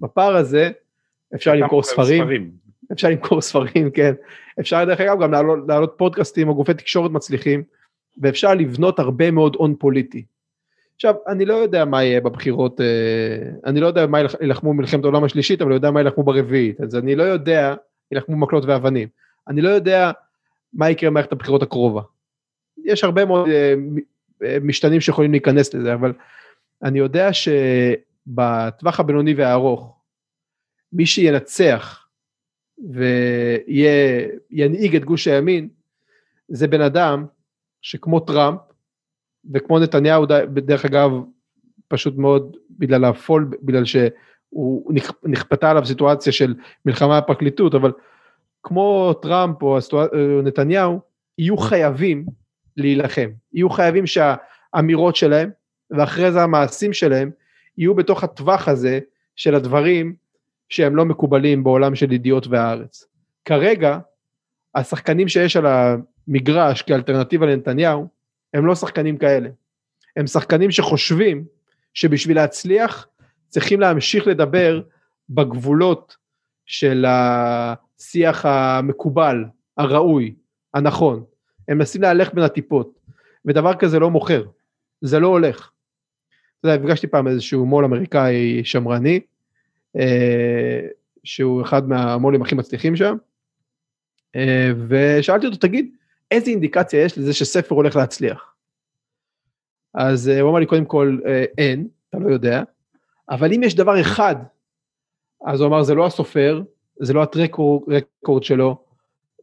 [SPEAKER 2] בפער הזה אפשר למכור ספרים, ספרים, אפשר למכור ספרים, כן, אפשר דרך אגב גם להעלות, להעלות פודקאסטים או גופי תקשורת מצליחים, ואפשר לבנות הרבה מאוד הון פוליטי. עכשיו, אני לא יודע מה יהיה בבחירות, אה, אני לא יודע מה ילחמו במלחמת העולם השלישית, אבל אני יודע מה ילחמו ברביעית, אז אני לא יודע, ילחמו במקלות ואבנים. אני לא יודע מה יקרה במערכת הבחירות הקרובה. יש הרבה מאוד אה, אה, משתנים שיכולים להיכנס לזה, אבל אני יודע שבטווח הבינוני והארוך, מי שינצח וינהיג את גוש הימין, זה בן אדם שכמו טראמפ, וכמו נתניהו, דרך אגב, פשוט מאוד בגלל הפול, בגלל שהוא נכפתה עליו סיטואציה של מלחמה בפרקליטות, אבל כמו טראמפ או נתניהו, יהיו חייבים להילחם, יהיו חייבים שהאמירות שלהם, ואחרי זה המעשים שלהם, יהיו בתוך הטווח הזה של הדברים שהם לא מקובלים בעולם של ידיעות והארץ. כרגע, השחקנים שיש על המגרש כאלטרנטיבה לנתניהו, הם לא שחקנים כאלה. הם שחקנים שחושבים שבשביל להצליח צריכים להמשיך לדבר בגבולות של השיח המקובל, הראוי, הנכון. הם מנסים להלך בין הטיפות, ודבר כזה לא מוכר, זה לא הולך. אתה יודע, פגשתי פעם איזשהו מו"ל אמריקאי שמרני, שהוא אחד מהמו"לים הכי מצליחים שם, אה, ושאלתי אותו, תגיד, איזה אינדיקציה יש לזה שספר הולך להצליח? אז אה, הוא אמר לי, קודם כל, אה, אין, אתה לא יודע, אבל אם יש דבר אחד, אז הוא אמר, זה לא הסופר, זה לא הטרק רקורד שלו,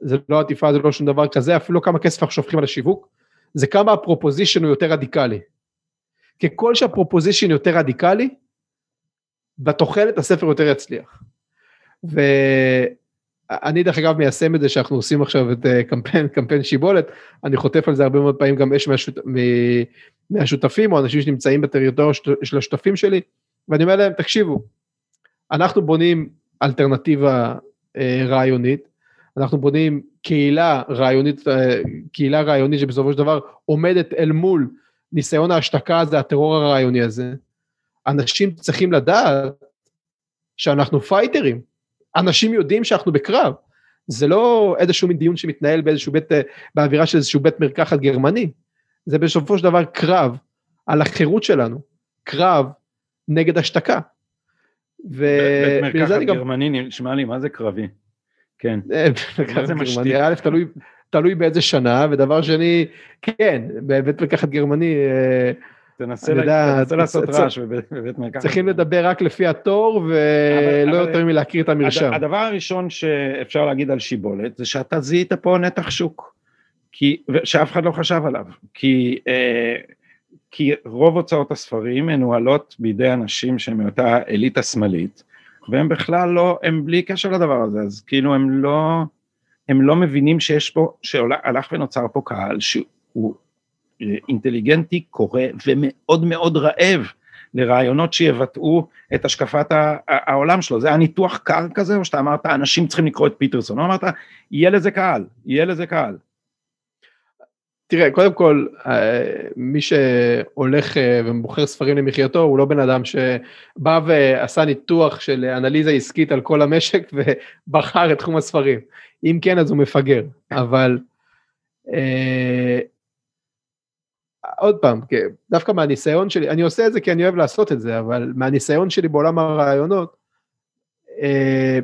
[SPEAKER 2] זה לא עטיפה, זה לא שום דבר כזה, אפילו לא כמה כסף אנחנו שופכים על השיווק, זה כמה הפרופוזישן הוא יותר רדיקלי. ככל שהפרופוזישן יותר רדיקלי, בתוחלת הספר יותר יצליח. ו... אני דרך אגב מיישם את זה שאנחנו עושים עכשיו את אה, קמפיין, קמפיין שיבולת, אני חוטף על זה הרבה מאוד פעמים גם אש מהשות, מהשותפים או אנשים שנמצאים בטריטוריה של השותפים שלי, ואני אומר להם, תקשיבו, אנחנו בונים אלטרנטיבה אה, רעיונית, אנחנו בונים קהילה רעיונית, אה, קהילה רעיונית שבסופו של דבר עומדת אל מול ניסיון ההשתקה הזה, הטרור הרעיוני הזה. אנשים צריכים לדעת שאנחנו פייטרים, אנשים יודעים שאנחנו בקרב, זה לא איזשהו מין דיון שמתנהל באיזשהו בית, אה, באווירה של איזשהו בית מרקחת גרמני, זה בסופו של דבר קרב על החירות שלנו, קרב נגד השתקה.
[SPEAKER 1] בית מרקחת גרמני נשמע לי מה זה קרבי, כן.
[SPEAKER 2] אה, מה זה משתיק? א', תלוי, תלוי באיזה שנה, ודבר שני, כן, בבית מרקחת גרמני, אה,
[SPEAKER 1] תנסה, לעשות רעש בבית מרקחת.
[SPEAKER 2] צריכים לדבר רק לפי התור ולא יותר מלהכיר את המרשם.
[SPEAKER 1] הדבר הראשון שאפשר להגיד על שיבולת זה שאתה זיהית פה נתח שוק, שאף אחד לא חשב עליו, כי, אה, כי רוב הוצאות הספרים מנוהלות בידי אנשים שהם מאותה אליטה שמאלית, והם בכלל לא, הם בלי קשר לדבר הזה, אז כאילו הם לא, הם לא מבינים שיש פה, שהלך ונוצר פה קהל שהוא אינטליגנטי, קורא ומאוד מאוד רעב לרעיונות שיבטאו את השקפת העולם שלו. זה היה ניתוח קר כזה, או שאתה אמרת, אנשים צריכים לקרוא את פיטרסון, או אמרת, יהיה לזה קהל, יהיה לזה קהל.
[SPEAKER 2] תראה, קודם כל, אה, מי שהולך אה, ומוכר ספרים למחייתו, הוא לא בן אדם שבא ועשה ניתוח של אנליזה עסקית על כל המשק ובחר את תחום הספרים. אם כן, אז הוא מפגר, אבל אה, עוד פעם, דווקא מהניסיון שלי, אני עושה את זה כי אני אוהב לעשות את זה, אבל מהניסיון שלי בעולם הרעיונות, אה,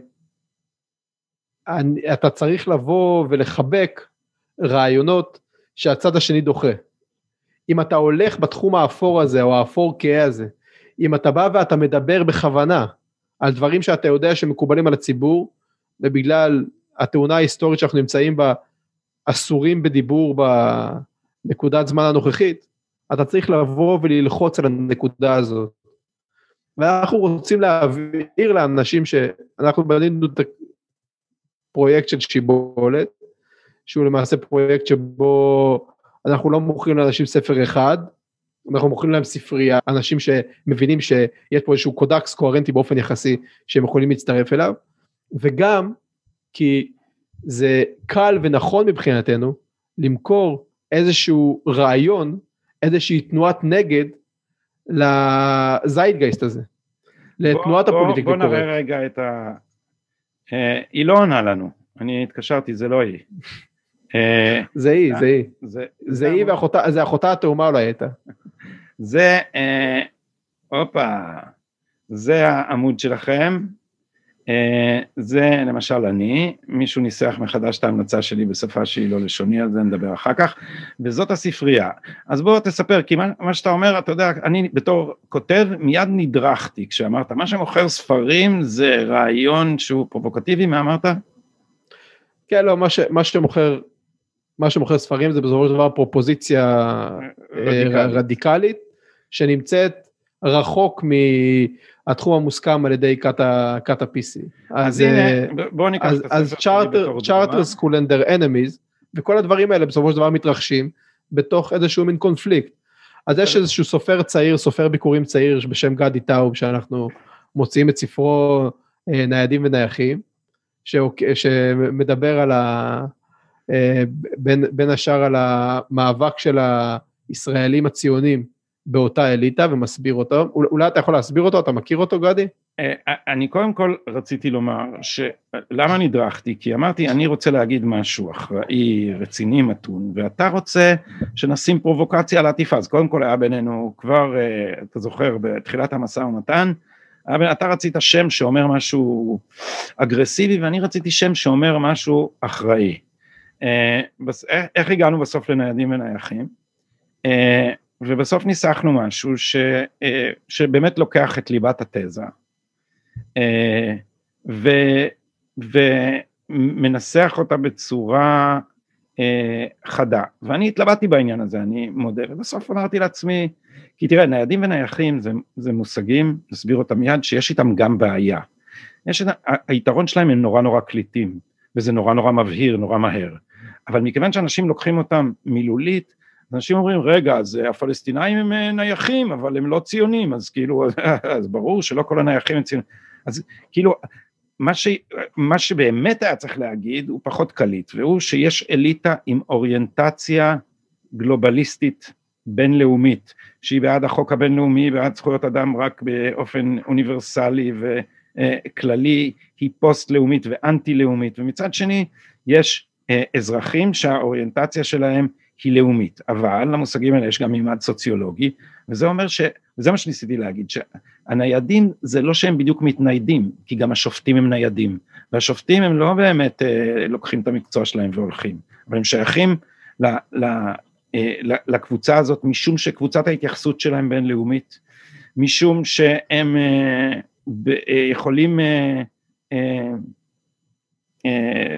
[SPEAKER 2] אתה צריך לבוא ולחבק רעיונות שהצד השני דוחה. אם אתה הולך בתחום האפור הזה או האפור כהה הזה, אם אתה בא ואתה מדבר בכוונה על דברים שאתה יודע שמקובלים על הציבור, ובגלל התאונה ההיסטורית שאנחנו נמצאים בה, אסורים בדיבור בנקודת זמן הנוכחית, אתה צריך לבוא וללחוץ על הנקודה הזאת. ואנחנו רוצים להבהיר לאנשים שאנחנו בנינו את הפרויקט של שיבולת, שהוא למעשה פרויקט שבו אנחנו לא מוכרים לאנשים ספר אחד, אנחנו מוכרים להם ספרייה, אנשים שמבינים שיש פה איזשהו קודקס קוהרנטי באופן יחסי שהם יכולים להצטרף אליו, וגם כי זה קל ונכון מבחינתנו למכור איזשהו רעיון, איזושהי תנועת נגד לזיידגייסט הזה, לתנועת הפוליטיקה.
[SPEAKER 1] בוא, בוא נראה רגע את ה... אה, היא לא עונה לנו, אני התקשרתי, זה לא היא.
[SPEAKER 2] אה, זה היא, זה היא. זה היא ואחותה, זה אחותה התאומה אולי הייתה.
[SPEAKER 1] זה, אה, הופה, זה העמוד שלכם, אה, זה למשל אני, מישהו ניסח מחדש את ההמלצה שלי בשפה שהיא לא לשוני, על זה נדבר אחר כך, וזאת הספרייה. אז בוא תספר, כי מה, מה שאתה אומר, אתה יודע, אני בתור כותב מיד נדרכתי כשאמרת, מה שמוכר ספרים זה רעיון שהוא פרובוקטיבי, מה אמרת?
[SPEAKER 2] כן, לא, מה, ש, מה שמוכר מה שמוכר ספרים זה בסופו של דבר פרופוזיציה אה, רדיקלית, רדיקלית שנמצאת רחוק מהתחום המוסכם על ידי כת ה-PC.
[SPEAKER 1] אז הנה, בוא ניקח
[SPEAKER 2] את הספר שלי בתור דוגמה. אז School and their enemies, וכל הדברים האלה בסופו של דבר מתרחשים בתוך איזשהו מין קונפליקט. אז יש איזשהו סופר צעיר, סופר ביקורים צעיר בשם גדי טאוב, שאנחנו מוציאים את ספרו אה, ניידים ונייחים, שמדבר על ה... אה, בין, בין השאר על המאבק של הישראלים הציונים באותה אליטה ומסביר אותו. אולי אתה יכול להסביר אותו, אתה מכיר אותו גדי?
[SPEAKER 1] אה, אני קודם כל רציתי לומר שלמה נדרכתי? כי אמרתי אני רוצה להגיד משהו אחראי, רציני, מתון, ואתה רוצה שנשים פרובוקציה על העטיפה, אז קודם כל היה בינינו כבר, אה, אתה זוכר, בתחילת המשא ומתן, אתה רצית שם שאומר משהו אגרסיבי ואני רציתי שם שאומר משהו אחראי. אה, איך הגענו בסוף לניידים ונייחים? אה, ובסוף ניסחנו משהו ש, אה, שבאמת לוקח את ליבת התזה. ו, ומנסח אותה בצורה חדה. ואני התלבטתי בעניין הזה אני מודה. ובסוף אמרתי לעצמי כי תראה ניידים ונייחים זה, זה מושגים נסביר אותם מיד שיש איתם גם בעיה. יש, היתרון שלהם הם נורא נורא קליטים וזה נורא נורא מבהיר נורא מהר. אבל מכיוון שאנשים לוקחים אותם מילולית, אנשים אומרים, רגע, אז הפלסטינאים הם אה, נייחים, אבל הם לא ציונים, אז כאילו, אז ברור שלא כל הנייחים הם ציונים. אז כאילו, מה, ש, מה שבאמת היה צריך להגיד הוא פחות קליט, והוא שיש אליטה עם אוריינטציה גלובליסטית בינלאומית, שהיא בעד החוק הבינלאומי, בעד זכויות אדם רק באופן אוניברסלי וכללי, היא פוסט לאומית ואנטי לאומית, ומצד שני יש אה, אזרחים שהאוריינטציה שלהם היא לאומית, אבל למושגים האלה יש גם מימד סוציולוגי, וזה אומר ש... וזה מה שניסיתי להגיד, שהניידים זה לא שהם בדיוק מתניידים, כי גם השופטים הם ניידים, והשופטים הם לא באמת אה, לוקחים את המקצוע שלהם והולכים, אבל הם שייכים ל, ל, אה, לקבוצה הזאת משום שקבוצת ההתייחסות שלהם בינלאומית, משום שהם אה, ב, אה, יכולים אה, אה, אה,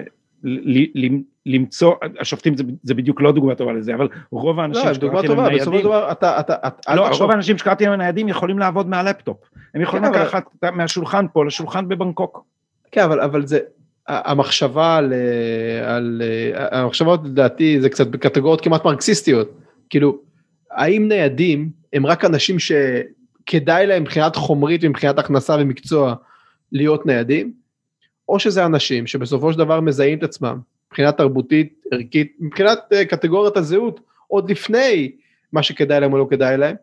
[SPEAKER 1] למצוא, השופטים זה, זה בדיוק לא דוגמה טובה לזה, אבל רוב האנשים
[SPEAKER 2] לא, שקראתי להם ניידים, בסופו של דבר אתה, אתה,
[SPEAKER 1] אתה, לא, רוב האנשים שקראתי להם ניידים יכולים לעבוד מהלפטופ, הם יכולים כן, לקחת אבל... מהשולחן פה לשולחן בבנקוק.
[SPEAKER 2] כן, אבל, אבל זה, המחשבה על, על, המחשבות לדעתי זה קצת בקטגוריות כמעט מרקסיסטיות, כאילו, האם ניידים הם רק אנשים שכדאי להם מבחינת חומרית ומבחינת הכנסה ומקצוע להיות ניידים? או שזה אנשים שבסופו של דבר מזהים את עצמם מבחינה תרבותית, ערכית, מבחינת uh, קטגוריית הזהות, עוד לפני מה שכדאי להם או לא כדאי להם,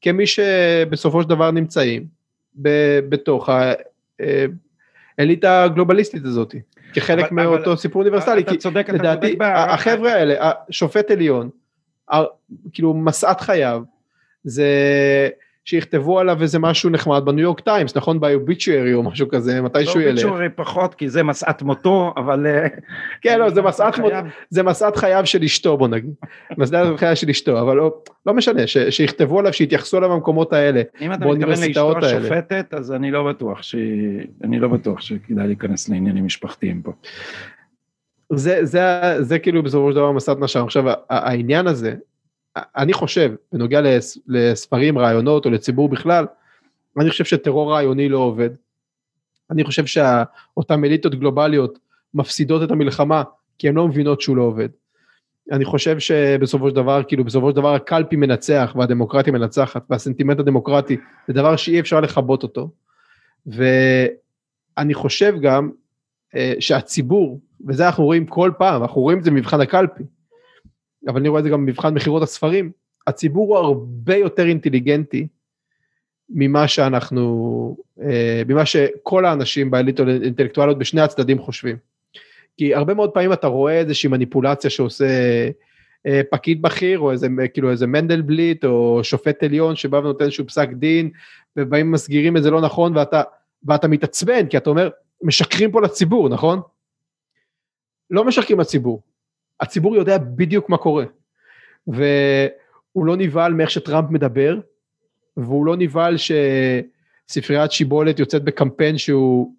[SPEAKER 2] כמי שבסופו של דבר נמצאים ב- בתוך האליטה הגלובליסטית הזאת, כחלק אבל, מאותו אבל, סיפור אוניברסלי, כי
[SPEAKER 1] צודק,
[SPEAKER 2] לדעתי החבר'ה האלה, שופט עליון, כאילו משאת חייו, זה שיכתבו עליו איזה משהו נחמד בניו יורק טיימס, נכון? באוביצ'וארי או משהו כזה, מתי שהוא ילך.
[SPEAKER 1] באוביצ'וארי פחות, כי זה משאת מותו, אבל... אה,
[SPEAKER 2] כן, לא, זה משאת, מות... זה משאת חייו של אשתו, בוא נגיד. משאת חייו של אשתו, אבל לא, לא משנה. שיכתבו עליו, שיתייחסו עליו במקומות האלה,
[SPEAKER 1] אם אתה מתכוון לאשתו השופטת, אז אני לא בטוח ש... אני לא בטוח שכדאי להיכנס לעניינים משפחתיים פה.
[SPEAKER 2] זה, זה, זה, זה כאילו בסופו של דבר מסעת נשם. עכשיו העניין הזה, אני חושב, בנוגע לספרים, רעיונות או לציבור בכלל, אני חושב שטרור רעיוני לא עובד. אני חושב שאותן אליטות גלובליות מפסידות את המלחמה כי הן לא מבינות שהוא לא עובד. אני חושב שבסופו של דבר, כאילו בסופו של דבר הקלפי מנצח והדמוקרטיה מנצחת והסנטימנט הדמוקרטי זה דבר שאי אפשר לכבות אותו. ואני חושב גם אה, שהציבור, וזה אנחנו רואים כל פעם, אנחנו רואים את זה במבחן הקלפי, אבל אני רואה את זה גם במבחן מכירות הספרים, הציבור הוא הרבה יותר אינטליגנטי ממה שאנחנו, אה, ממה שכל האנשים באליטות האינטלקטואליות בשני הצדדים חושבים. כי הרבה מאוד פעמים אתה רואה איזושהי מניפולציה שעושה אה, פקיד בכיר, או איזה, כאילו איזה מנדלבליט, או שופט עליון שבא ונותן איזשהו פסק דין, ובאים מסגירים את זה לא נכון, ואתה, ואתה מתעצבן, כי אתה אומר, משקרים פה לציבור, נכון? לא משקרים לציבור, הציבור יודע בדיוק מה קורה. והוא לא נבהל מאיך שטראמפ מדבר, והוא לא נבהל שספריית שיבולת יוצאת בקמפיין שהוא,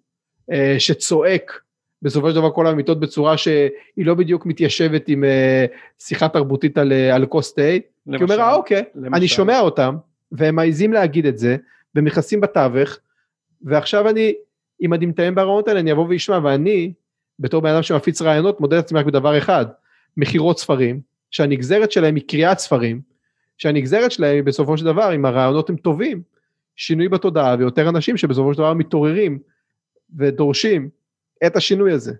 [SPEAKER 2] אה, שצועק בסופו של דבר כל האמיתות בצורה שהיא לא בדיוק מתיישבת עם אה, שיחה תרבותית על, אה, על כוס תה, כי הוא אומר, אה אוקיי, למשל. אני שומע אותם, והם מעיזים להגיד את זה, והם נכנסים בתווך, ועכשיו אני, אם אני מתאם ברעיונות האלה, אני אבוא ואשמע, ואני, בתור בן אדם שמפיץ רעיונות, מודד את עצמי רק בדבר אחד, מכירות ספרים, שהנגזרת שלהם היא קריאת ספרים, שהנגזרת שלהם היא בסופו של דבר, אם הרעיונות הם טובים, שינוי בתודעה ויותר אנשים שבסופו של דבר מתעוררים ודורשים את השינוי הזה.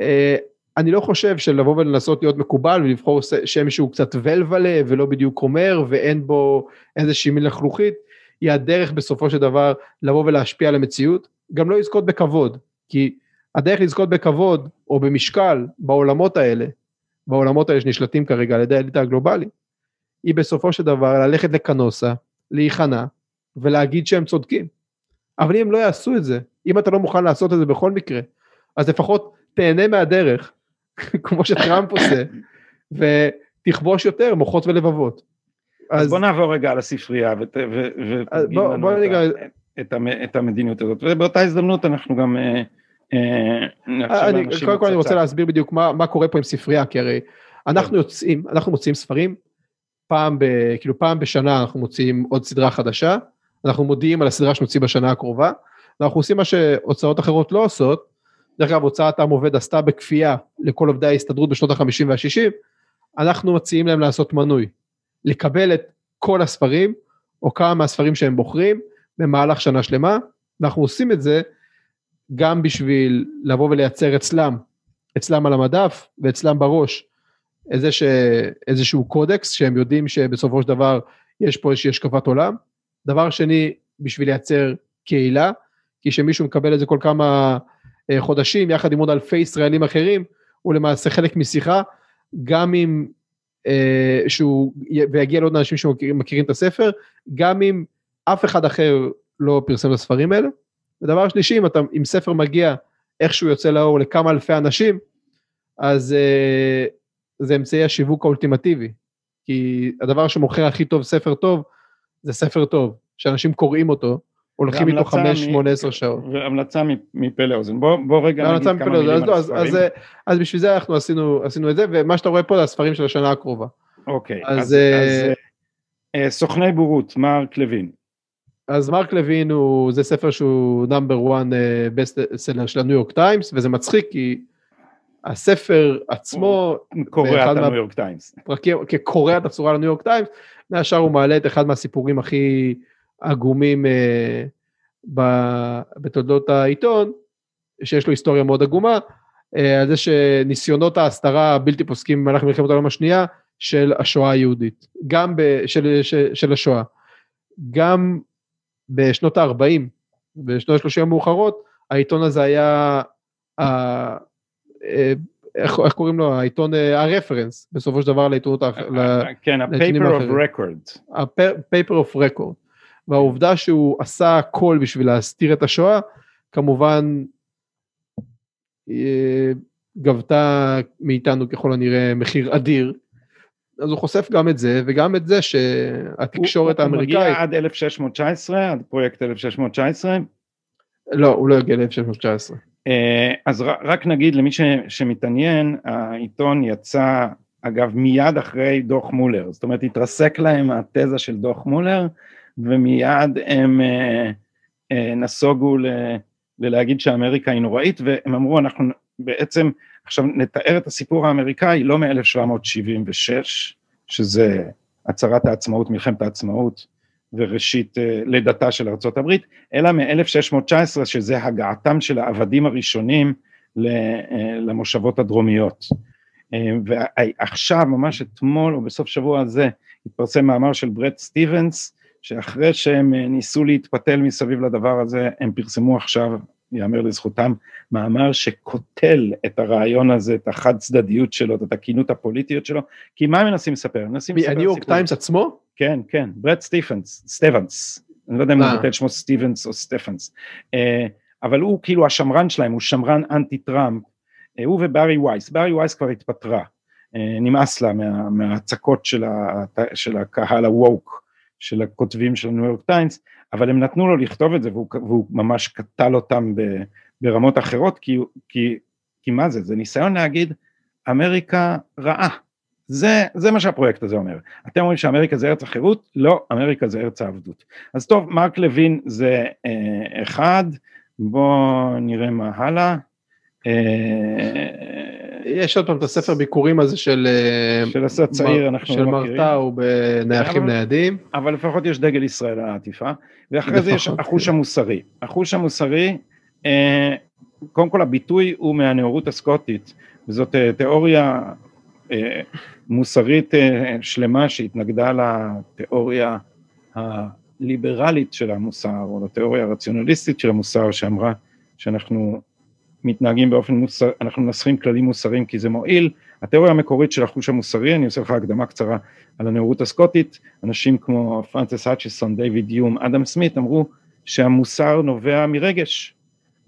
[SPEAKER 2] אה, אני לא חושב שלבוא ולנסות להיות מקובל ולבחור שם שהוא קצת ולוולה ולא בדיוק אומר ואין בו איזושהי מלכלוכית, היא הדרך בסופו של דבר לבוא ולהשפיע על המציאות, גם לא לזכות בכבוד, כי הדרך לזכות בכבוד או במשקל בעולמות האלה בעולמות האלה שנשלטים כרגע על ידי האליטה הגלובלית, היא בסופו של דבר ללכת לקנוסה, להיכנע ולהגיד שהם צודקים. אבל אם הם לא יעשו את זה, אם אתה לא מוכן לעשות את זה בכל מקרה, אז לפחות תהנה מהדרך, כמו שטראמפ עושה, ותכבוש יותר מוחות ולבבות.
[SPEAKER 1] אז, אז בוא נעבור רגע על הספרייה ותגיד לנו את, את, את המדיניות הזאת, ובאותה הזדמנות אנחנו גם
[SPEAKER 2] אני, קודם כל אני רוצה להסביר בדיוק מה, מה קורה פה עם ספרייה, כי הרי אנחנו כן. יוצאים, אנחנו מוציאים ספרים, פעם, ב, כאילו פעם בשנה אנחנו מוציאים עוד סדרה חדשה, אנחנו מודיעים על הסדרה שנוציא בשנה הקרובה, ואנחנו עושים מה שהוצאות אחרות לא עושות, דרך אגב הוצאת עם עובד עשתה בכפייה לכל עובדי ההסתדרות בשנות ה-50 וה-60, אנחנו מציעים להם לעשות מנוי, לקבל את כל הספרים, או כמה מהספרים שהם בוחרים, במהלך שנה שלמה, ואנחנו עושים את זה גם בשביל לבוא ולייצר אצלם, אצלם על המדף ואצלם בראש, איזה ש... איזשהו קודקס שהם יודעים שבסופו של דבר יש פה איזושהי השקפת עולם. דבר שני, בשביל לייצר קהילה, כי כשמישהו מקבל את זה כל כמה אה, חודשים, יחד עם עוד אלפי ישראלים אחרים, הוא למעשה חלק משיחה, גם אם, אה, שהוא, ויגיע לעוד אנשים שמכירים את הספר, גם אם אף אחד אחר לא פרסם את הספרים האלה. ודבר שלישי, אם, אתה, אם ספר מגיע איכשהו יוצא לאור לכמה אלפי אנשים, אז uh, זה אמצעי השיווק האולטימטיבי. כי הדבר שמוכר הכי טוב ספר טוב, זה ספר טוב, שאנשים קוראים אותו, הולכים איתו חמש, שמונה, עשר שעות.
[SPEAKER 1] והמלצה מפה לאוזן. בוא, בוא רגע נגיד כמה מילים על
[SPEAKER 2] הספרים. אז, אז, אז, אז בשביל זה אנחנו עשינו, עשינו את זה, ומה שאתה רואה פה זה הספרים של השנה הקרובה.
[SPEAKER 1] אוקיי, אז, אז, אז, אז אה, סוכני בורות, מרק לוין.
[SPEAKER 2] אז מרק לוין הוא, זה ספר שהוא number 1 best seller של הניו יורק טיימס, וזה מצחיק כי הספר עצמו,
[SPEAKER 1] קורע את הניו יורק טיימס,
[SPEAKER 2] קורע את הצורה לניו יורק טיימס, מהשאר הוא מעלה את אחד מהסיפורים הכי עגומים אה, ב, בתולדות העיתון, שיש לו היסטוריה מאוד עגומה, אה, על זה שניסיונות ההסתרה הבלתי פוסקים במהלך מלחמת העולם השנייה של השואה היהודית, גם ב, של, של, של השואה. גם בשנות ה-40, בשנות ה-30 המאוחרות, העיתון הזה היה, ה, אה, איך, איך קוראים לו, העיתון, אה, הרפרנס, בסופו של דבר לעיתונות,
[SPEAKER 1] כן, ה-paper of record.
[SPEAKER 2] ה-paper of record. והעובדה שהוא עשה הכל בשביל להסתיר את השואה, כמובן אה, גבתה מאיתנו ככל הנראה מחיר אדיר. אז הוא חושף גם את זה וגם את זה שהתקשורת
[SPEAKER 1] הוא,
[SPEAKER 2] האמריקאית... הוא
[SPEAKER 1] מגיע עד 1619, עד פרויקט 1619?
[SPEAKER 2] לא, הוא לא יגיע ל-1619.
[SPEAKER 1] אה, אז רק נגיד למי שמתעניין, העיתון יצא אגב מיד אחרי דוח מולר, זאת אומרת התרסק להם התזה של דוח מולר ומיד הם אה, אה, נסוגו ל, ללהגיד שאמריקה היא נוראית והם אמרו אנחנו בעצם עכשיו נתאר את הסיפור האמריקאי לא מ-1776 שזה הצהרת העצמאות, מלחמת העצמאות וראשית אה, לידתה של ארצות הברית, אלא מ-1619 שזה הגעתם של העבדים הראשונים אה, למושבות הדרומיות. אה, ועכשיו, ממש אתמול או בסוף שבוע הזה, התפרסם מאמר של ברט סטיבנס, שאחרי שהם ניסו להתפתל מסביב לדבר הזה, הם פרסמו עכשיו, ייאמר לזכותם, מאמר שקוטל את הרעיון הזה, את החד צדדיות שלו, את התקינות הפוליטיות שלו, כי מה הם מנסים לספר? הם מנסים
[SPEAKER 2] לספר... מהניו יורק טיימס עצמו?
[SPEAKER 1] כן, כן, ברט סטיפנס, סטבנס, אני לא יודע אם הוא מבטל שמו סטיבנס או סטפנס, אה, אבל הוא כאילו השמרן שלהם, הוא שמרן אנטי טראמפ, אה, הוא וברי וייס, ברי וייס כבר התפטרה, אה, נמאס לה מה, מההצקות של, הקהל הווק, של הכותבים של הניו יורק טיימס, אבל הם נתנו לו לכתוב את זה והוא, והוא ממש קטל אותם ב, ברמות אחרות, כי, כי, כי מה זה, זה ניסיון להגיד אמריקה רעה, זה, זה מה שהפרויקט הזה אומר. אתם אומרים שאמריקה זה ארץ החירות? לא, אמריקה זה ארץ העבדות. אז טוב, מרק לוין זה אה, אחד, בואו נראה מה הלאה. אה,
[SPEAKER 2] יש עוד פעם את הספר ביקורים הזה של
[SPEAKER 1] אה, של הסרט צעיר אנחנו
[SPEAKER 2] של לא מרתאו בנייחים ניידים
[SPEAKER 1] אבל לפחות יש דגל ישראל על העטיפה ואחרי זה יש החוש המוסרי. החוש המוסרי אה, קודם כל הביטוי הוא מהנאורות הסקוטית וזאת תיאוריה מוסרית שלמה שהתנגדה לתיאוריה הליברלית של המוסר, או לתיאוריה הרציונליסטית של המוסר, שאמרה שאנחנו מתנהגים באופן מוסר, אנחנו מנסחים כללים מוסריים כי זה מועיל. התיאוריה המקורית של החוש המוסרי, אני עושה לך הקדמה קצרה על הנאורות הסקוטית, אנשים כמו פרנטס האצ'יסון, דיוויד יום, אדם סמית, אמרו שהמוסר נובע מרגש,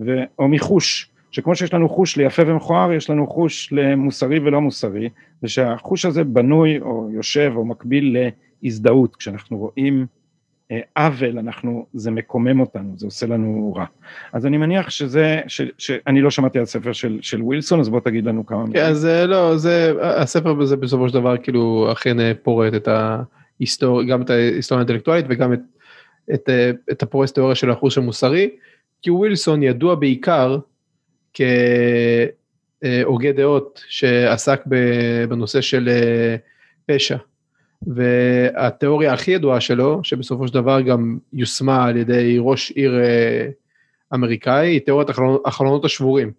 [SPEAKER 1] ו, או מחוש, שכמו שיש לנו חוש ליפה ומכוער, יש לנו חוש למוסרי ולא מוסרי, ושהחוש הזה בנוי או יושב או מקביל להזדהות, כשאנחנו רואים עוול, אנחנו, זה מקומם אותנו, זה עושה לנו רע. אז אני מניח שזה, ש, שאני לא שמעתי על ספר של, של ווילסון, אז בוא תגיד לנו כמה
[SPEAKER 2] מילים. כן, אז אה, לא, זה, הספר הזה בסופו של דבר כאילו אכן אה, פורט את ההיסטוריה, גם את ההיסטוריה האינטלקטואלית וגם את, את, את הפורס תיאוריה של החוש המוסרי, כי ווילסון ידוע בעיקר כהוגה דעות שעסק בנושא של אה, פשע. והתיאוריה הכי ידועה שלו, שבסופו של דבר גם יושמה על ידי ראש עיר אה, אמריקאי, היא תיאוריית החלונות השבורים,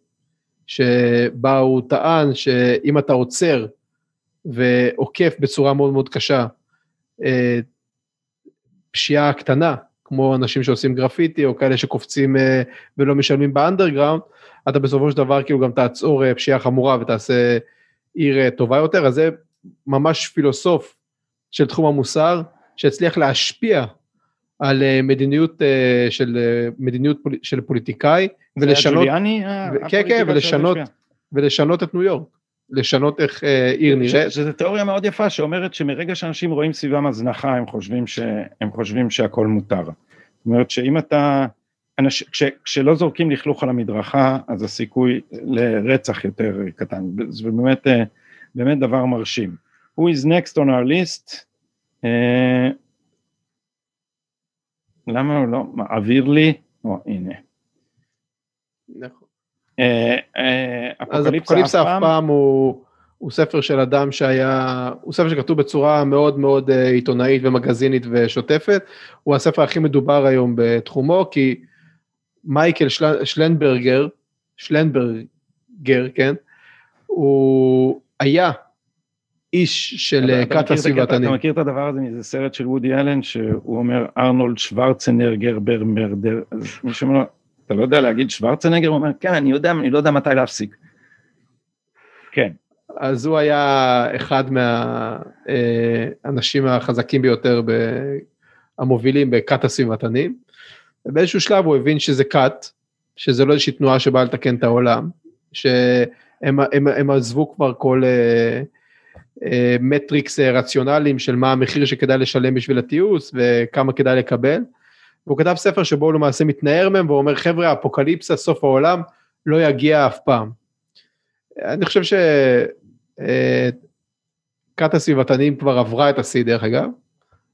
[SPEAKER 2] שבה הוא טען שאם אתה עוצר ועוקף בצורה מאוד מאוד קשה אה, פשיעה קטנה, כמו אנשים שעושים גרפיטי או כאלה שקופצים ולא משלמים באנדרגראונד, אתה בסופו של דבר כאילו גם תעצור אה, פשיעה חמורה ותעשה עיר אה, טובה יותר, אז זה ממש פילוסוף של תחום המוסר, שהצליח להשפיע על אה, מדיניות של מדיניות של פוליטיקאי
[SPEAKER 1] ולשנות, ג'וליאני?
[SPEAKER 2] כן כן ולשנות, ולשנות את ניו יורק, לשנות איך עיר נראית.
[SPEAKER 1] שזו תיאוריה מאוד יפה שאומרת שמרגע שאנשים רואים סביבם הזנחה הם חושבים, שהם חושבים שהכל מותר. זאת אומרת שאם אתה אנש, כש, כשלא זורקים לכלוך על המדרכה אז הסיכוי לרצח יותר קטן, זה באמת, אה, באמת דבר מרשים. Who is next on our list? Uh, למה הוא לא מעביר לי? או הנה.
[SPEAKER 2] נכון. אז אפוקליפסה אף פעם הוא, הוא ספר של אדם שהיה, הוא ספר שכתוב בצורה מאוד מאוד uh, עיתונאית ומגזינית ושוטפת, הוא הספר הכי מדובר היום בתחומו כי מייקל של... שלנברגר, שלנברגר, כן, הוא היה איש של כת הסביבתנים.
[SPEAKER 1] אתה מכיר את הדבר הזה מאיזה סרט של וודי אלן שהוא אומר ארנולד שוורצנגר ברמרדר, אז מישהו אומר אתה לא יודע להגיד שוורצנגר? הוא אומר כן אני יודע, אני לא יודע מתי להפסיק. כן.
[SPEAKER 2] אז הוא היה אחד מהאנשים אה, החזקים ביותר המובילים בכת הסביבתנים, ובאיזשהו שלב הוא הבין שזה כת, שזה לא איזושהי תנועה שבאה לתקן את העולם, שהם הם, הם עזבו כבר כל אה, אה, מטריקס אה, רציונליים של מה המחיר שכדאי לשלם בשביל הטיוס וכמה כדאי לקבל. והוא כתב ספר שבו הוא למעשה מתנער מהם והוא אומר חבר'ה אפוקליפסה סוף העולם לא יגיע אף פעם. אני חושב שכת אה, הסביבתנים כבר עברה את השיא דרך אגב,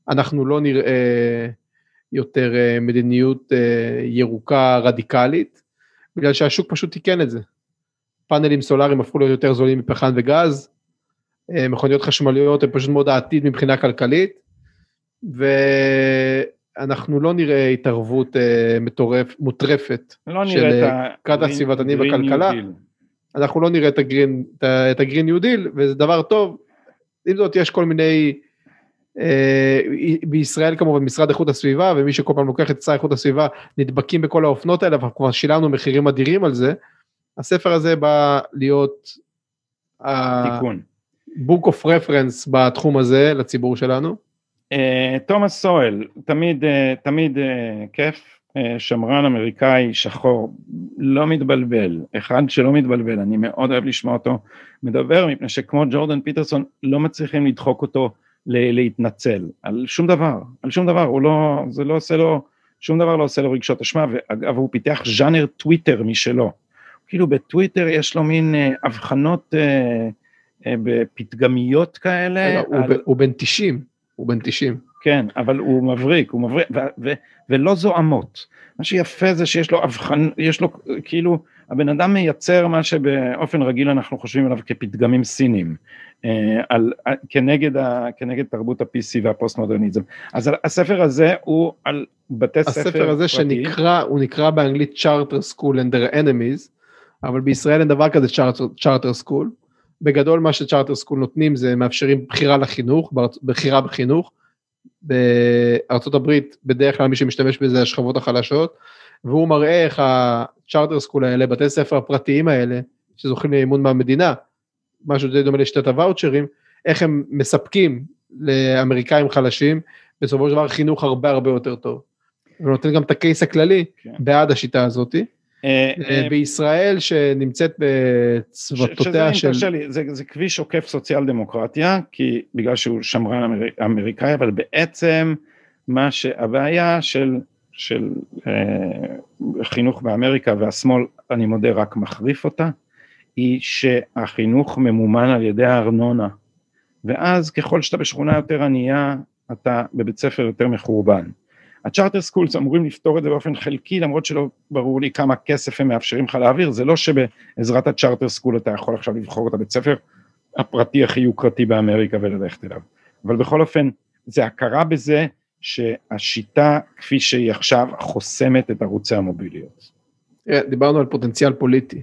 [SPEAKER 2] אנחנו לא נראה יותר אה, מדיניות אה, ירוקה רדיקלית, בגלל שהשוק פשוט תיקן את זה. פאנלים סולאריים הפכו להיות יותר זולים מפחם וגז, מכוניות חשמליות הן פשוט מאוד העתיד מבחינה כלכלית, ואנחנו לא נראה התערבות מטורף, מוטרפת
[SPEAKER 1] לא של
[SPEAKER 2] כת הסביבתנים בכלכלה. אנחנו לא נראה את ה green, את ה Green New Deal, וזה דבר טוב. עם זאת, יש כל מיני, אה, בישראל כמובן משרד איכות הסביבה, ומי שכל פעם לוקח את שר איכות הסביבה, נדבקים בכל האופנות האלה, אבל כבר שילמנו מחירים אדירים על זה. הספר הזה בא להיות...
[SPEAKER 1] תיקון.
[SPEAKER 2] Book of reference בתחום הזה לציבור שלנו.
[SPEAKER 1] אה, תומאס סואל, תמיד, אה, תמיד כיף אה, שמרן אמריקאי שחור, לא מתבלבל, אחד שלא מתבלבל, אני מאוד אוהב לשמוע אותו מדבר, מפני שכמו ג'ורדן פיטרסון לא מצליחים לדחוק אותו להתנצל על שום דבר, על שום דבר, הוא לא, זה לא עושה לו, שום דבר לא עושה לו רגשות אשמה, ואגב הוא פיתח ז'אנר טוויטר משלו, כאילו בטוויטר יש לו מין הבחנות אה, אה, בפתגמיות כאלה.
[SPEAKER 2] הוא, על... הוא בן 90, הוא בן 90.
[SPEAKER 1] כן, אבל הוא מבריק, הוא מבריק, ו- ו- ולא זוהמות. מה שיפה זה שיש לו אבחן, יש לו, כאילו, הבן אדם מייצר מה שבאופן רגיל אנחנו חושבים עליו כפתגמים סינים, אה, על, כנגד, ה, כנגד תרבות ה-PC והפוסט מודרניזם. אז הספר הזה הוא על בתי ספר
[SPEAKER 2] פרטיים. הספר הזה פרטיים. שנקרא, הוא נקרא באנגלית Charter School and their enemies, אבל בישראל אין דבר כזה Charter, Charter School. בגדול מה שצ'ארטר סקול נותנים זה מאפשרים בחירה לחינוך, בחירה בחינוך, בארצות הברית בדרך כלל מי שמשתמש בזה השכבות החלשות, והוא מראה איך הצ'ארטר סקול האלה, בתי ספר הפרטיים האלה, שזוכים לאמון מהמדינה, משהו די דומה לשיטת הוואוצ'רים, איך הם מספקים לאמריקאים חלשים, בסופו של דבר חינוך הרבה הרבה יותר טוב. ונותן גם את הקייס הכללי כן. בעד השיטה הזאתי. אה, אה, אה, בישראל שנמצאת בצוותותיה של...
[SPEAKER 1] תרשה לי, זה, זה כביש עוקף סוציאל דמוקרטיה, כי בגלל שהוא שמרן אמר, אמריקאי, אבל בעצם מה שהבעיה של, של אה, חינוך באמריקה והשמאל, אני מודה, רק מחריף אותה, היא שהחינוך ממומן על ידי הארנונה, ואז ככל שאתה בשכונה יותר ענייה, אתה בבית ספר יותר מחורבן. ה charter schools אמורים לפתור את זה באופן חלקי למרות שלא ברור לי כמה כסף הם מאפשרים לך להעביר זה לא שבעזרת ה charter school אתה יכול עכשיו לבחור את הבית ספר הפרטי הכי יוקרתי באמריקה וללכת אליו אבל בכל אופן זה הכרה בזה שהשיטה כפי שהיא עכשיו חוסמת את ערוצי המוביליות.
[SPEAKER 2] דיברנו על פוטנציאל פוליטי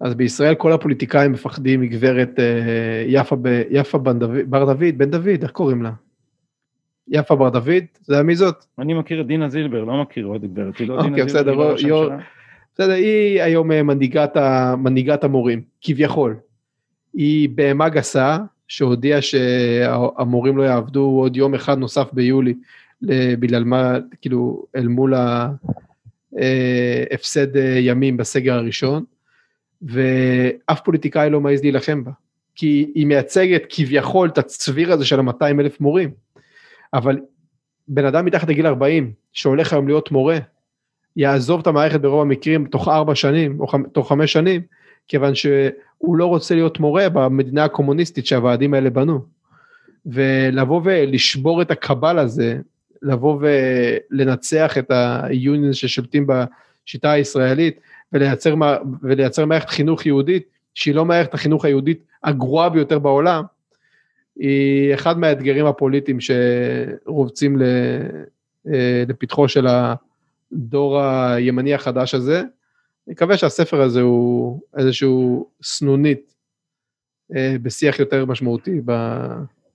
[SPEAKER 2] אז בישראל כל הפוליטיקאים מפחדים מגברת אה, יפה, יפה בר דוד, בן דוד, איך קוראים לה? יפה בר דוד, יודע מי זאת?
[SPEAKER 1] אני מכיר את דינה זילבר, לא מכיר עוד גברת, היא לא
[SPEAKER 2] דינה אוקיי, זילבר, היא לא בסדר, היא היום אה, מנהיגת, מנהיגת המורים, כביכול. היא בהמה גסה, שהודיעה שהמורים לא יעבדו עוד יום אחד נוסף ביולי, בגלל מה, כאילו, אל מול ההפסד אה, ימים בסגר הראשון, ואף פוליטיקאי לא מעז להילחם בה, כי היא מייצגת כביכול את הצביר הזה של ה-200 אלף מורים. אבל בן אדם מתחת לגיל 40 שהולך היום להיות מורה, יעזוב את המערכת ברוב המקרים תוך ארבע שנים או תוך חמש שנים, כיוון שהוא לא רוצה להיות מורה במדינה הקומוניסטית שהוועדים האלה בנו. ולבוא ולשבור את הקבל הזה, לבוא ולנצח את היוניון ששולטים בשיטה הישראלית, ולייצר, ולייצר מערכת חינוך יהודית, שהיא לא מערכת החינוך היהודית הגרועה ביותר בעולם, היא אחד מהאתגרים הפוליטיים שרובצים אה, לפתחו של הדור הימני החדש הזה. אני מקווה שהספר הזה הוא איזשהו סנונית אה, בשיח יותר משמעותי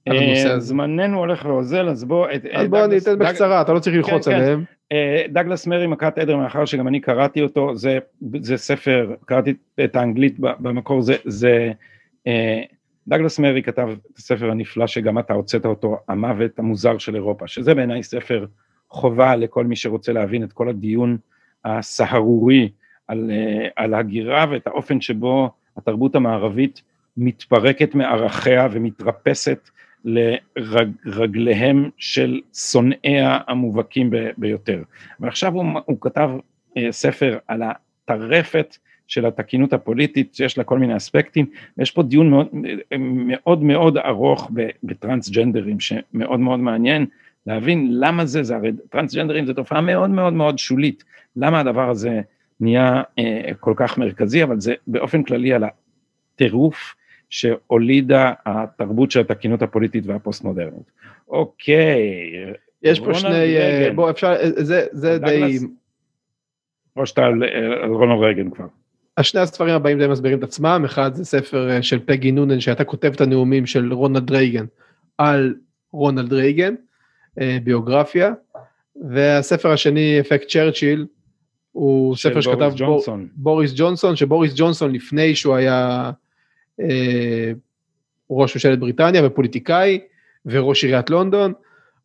[SPEAKER 2] על הנושא
[SPEAKER 1] אה, הזה. זמננו הולך לאוזל, אז בוא...
[SPEAKER 2] אז בוא אני אתן בקצרה, אתה לא צריך ללחוץ כן, כן. עליהם.
[SPEAKER 1] דגלס מרי מכת עדר מאחר שגם אני קראתי אותו זה זה ספר קראתי את האנגלית במקור זה זה דגלס מרי כתב את הספר הנפלא שגם אתה הוצאת אותו, המוות המוזר של אירופה, שזה בעיניי ספר חובה לכל מי שרוצה להבין את כל הדיון הסהרורי על, אה, על הגירה ואת האופן שבו התרבות המערבית מתפרקת מערכיה ומתרפסת לרגליהם של שונאיה המובהקים ביותר. ועכשיו הוא, הוא כתב אה, ספר על הטרפת של התקינות הפוליטית שיש לה כל מיני אספקטים ויש פה דיון מאוד מאוד, מאוד ארוך בטרנסג'נדרים שמאוד מאוד מעניין להבין למה זה, זה הרי טרנסג'נדרים זה תופעה מאוד מאוד מאוד שולית, למה הדבר הזה נהיה אה, כל כך מרכזי, אבל זה באופן כללי על הטירוף שהולידה התרבות של התקינות הפוליטית והפוסט מודרנית. אוקיי.
[SPEAKER 2] יש פה שני, אה, בוא אפשר, אה, זה, זה די...
[SPEAKER 1] או שאתה על, על רונלד רייגן כבר.
[SPEAKER 2] השני הספרים הבאים די מסבירים את עצמם, אחד זה ספר אה, של פגי נונן שהייתה כותבת את הנאומים של רונלד רייגן על רונלד רייגן, ביוגרפיה, והספר השני אפקט צ'רצ'יל הוא ספר שכתב ג'ונסון. בוריס ג'ונסון, שבוריס ג'ונסון לפני שהוא היה אה, ראש ממשלת בריטניה ופוליטיקאי וראש עיריית לונדון,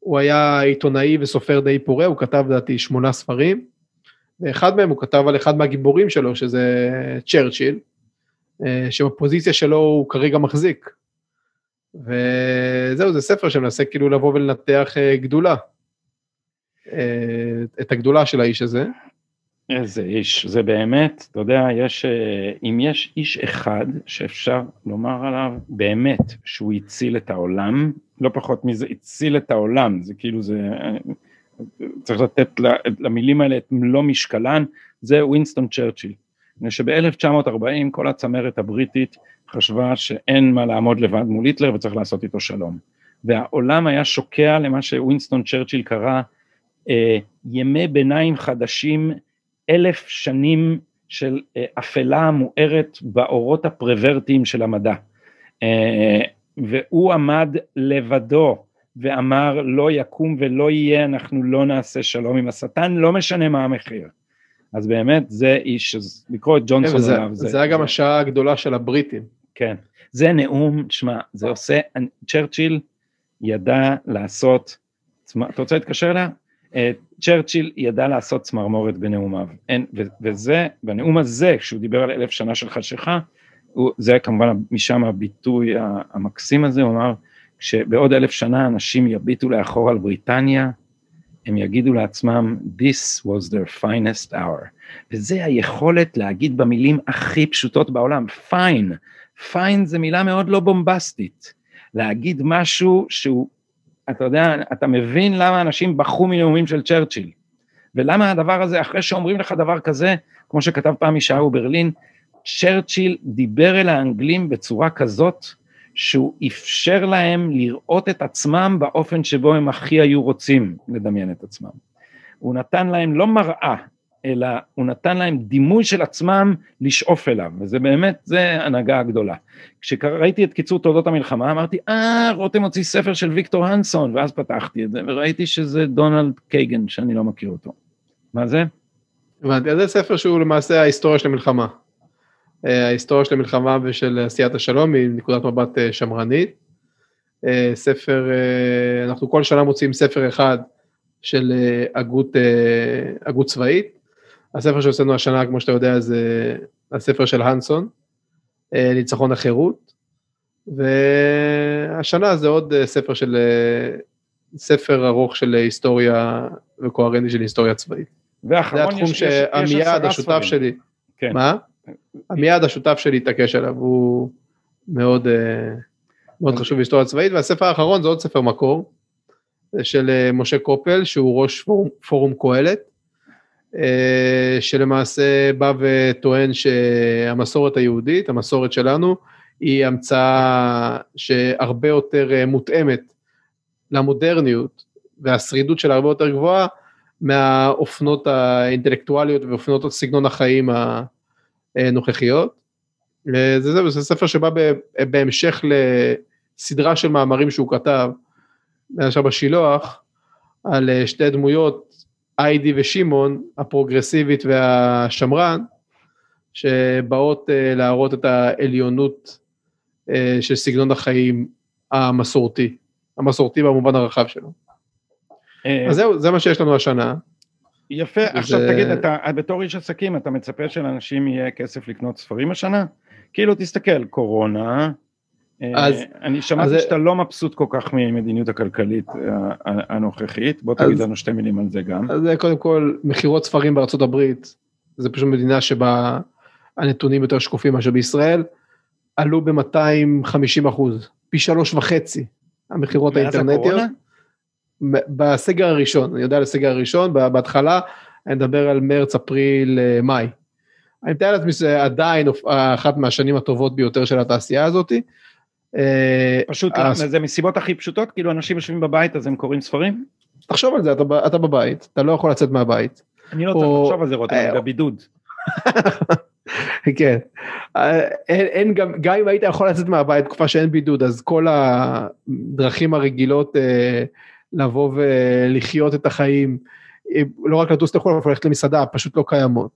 [SPEAKER 2] הוא היה עיתונאי וסופר די פורה, הוא כתב לדעתי שמונה ספרים, ואחד מהם הוא כתב על אחד מהגיבורים שלו, שזה צ'רצ'יל, אה, שבפוזיציה שלו הוא כרגע מחזיק. וזהו, זה ספר שמנסה כאילו לבוא ולנתח אה, גדולה. אה, את הגדולה של האיש הזה.
[SPEAKER 1] איזה איש, זה באמת, אתה יודע, יש, אם יש איש אחד שאפשר לומר עליו באמת שהוא הציל את העולם, לא פחות מזה, הציל את העולם, זה כאילו זה, צריך לתת למילים האלה את מלוא משקלן, זה ווינסטון צ'רצ'יל. מפני שב-1940 כל הצמרת הבריטית חשבה שאין מה לעמוד לבד מול היטלר וצריך לעשות איתו שלום. והעולם היה שוקע למה שווינסטון צ'רצ'יל קרא אה, ימי ביניים חדשים אלף שנים של אה, אפלה מוארת באורות הפרוורטיים של המדע. אה, והוא עמד לבדו ואמר לא יקום ולא יהיה, אנחנו לא נעשה שלום עם השטן, לא משנה מה המחיר. אז באמת זה איש, אז לקרוא את ג'ונסון
[SPEAKER 2] כן, עליו. זה, זה היה גם השעה הגדולה של הבריטים.
[SPEAKER 1] כן, זה נאום, תשמע, זה עושה, צ'רצ'יל ידע לעשות, אתה רוצה להתקשר אליה? אה, צ'רצ'יל ידע לעשות צמרמורת בנאומיו, אין, וזה, בנאום הזה, כשהוא דיבר על אלף שנה של חשיכה, הוא, זה כמובן משם הביטוי המקסים הזה, הוא אמר, כשבעוד אלף שנה אנשים יביטו לאחור על בריטניה, הם יגידו לעצמם, This was their finest hour. וזה היכולת להגיד במילים הכי פשוטות בעולם, fine, fine זה מילה מאוד לא בומבסטית, להגיד משהו שהוא אתה יודע, אתה מבין למה אנשים בכו מנאומים של צ'רצ'יל, ולמה הדבר הזה, אחרי שאומרים לך דבר כזה, כמו שכתב פעם ישעיהו ברלין, צ'רצ'יל דיבר אל האנגלים בצורה כזאת, שהוא אפשר להם לראות את עצמם באופן שבו הם הכי היו רוצים לדמיין את עצמם. הוא נתן להם לא מראה, אלא הוא נתן להם דימוי של עצמם לשאוף אליו, וזה באמת, זה הנהגה הגדולה. כשראיתי את קיצור תולדות המלחמה, אמרתי, אה, רותם הוציא ספר של ויקטור הנסון, ואז פתחתי את זה, וראיתי שזה דונלד קייגן, שאני לא מכיר אותו. מה זה?
[SPEAKER 2] הבנתי, אז זה ספר שהוא למעשה ההיסטוריה של המלחמה. אה, ההיסטוריה של המלחמה ושל עשיית השלום מנקודת מבט אה, שמרנית. אה, ספר, אנחנו כל שנה מוציאים ספר אחד של הגות, הגות צבאית, הספר שהוצאנו השנה, כמו שאתה יודע, זה הספר של הנסון, ניצחון החירות, והשנה זה עוד ספר של, ספר ארוך של היסטוריה וקוהרנטי של היסטוריה צבאית.
[SPEAKER 1] ואחרון,
[SPEAKER 2] זה התחום שעמיעד השותף ספרים. שלי, כן. מה? עמיעד השותף שלי התעקש עליו, הוא מאוד, מאוד חשוב בהיסטוריה צבאית, והספר האחרון זה עוד ספר מקור, של משה קופל, שהוא ראש פורום, פורום קהלת, אה, שלמעשה בא וטוען שהמסורת היהודית, המסורת שלנו, היא המצאה שהרבה יותר אה, מותאמת למודרניות והשרידות שלה הרבה יותר גבוהה מהאופנות האינטלקטואליות ואופנות סגנון החיים הנוכחיות. זה, זה, זה ספר שבא בהמשך לסדרה של מאמרים שהוא כתב, למשל בשילוח, על אה, שתי דמויות איידי ושמעון, הפרוגרסיבית והשמרן, שבאות להראות את העליונות של סגנון החיים המסורתי, המסורתי במובן הרחב שלו. אז זהו, זה מה שיש לנו השנה.
[SPEAKER 1] יפה, וזה... עכשיו תגיד, אתה בתור איש עסקים, אתה מצפה שלאנשים יהיה כסף לקנות ספרים השנה? כאילו תסתכל, קורונה, אז, אני שמעתי אז, שאתה לא מבסוט כל כך ממדיניות הכלכלית הנוכחית, בוא תגיד לנו שתי מילים על זה גם.
[SPEAKER 2] אז זה קודם כל, מכירות ספרים בארצות הברית, זה פשוט מדינה שבה הנתונים יותר שקופים מאשר בישראל, עלו ב-250 אחוז, פי שלוש וחצי, המכירות האינטרנטיות. בסגר הראשון, אני יודע על הסגר הראשון, בהתחלה, אני מדבר על מרץ, אפריל, אה, מאי. אני מתאר לעצמי שזה עדיין אחת מהשנים הטובות ביותר של התעשייה הזאתי.
[SPEAKER 1] אה, פשוט, זה מסיבות הכי פשוטות, כאילו אנשים יושבים בבית אז הם קוראים ספרים?
[SPEAKER 2] תחשוב על זה, אתה בבית, אתה לא יכול לצאת מהבית.
[SPEAKER 1] אני לא צריך לחשוב על זה רותם, אני אה, בבידוד.
[SPEAKER 2] כן, אין, אין גם, גם אם היית יכול לצאת מהבית תקופה שאין בידוד, אז כל הדרכים הרגילות אה, לבוא ולחיות את החיים, אה, לא רק לטוס לחו"ל, אבל ללכת למסעדה, פשוט לא קיימות.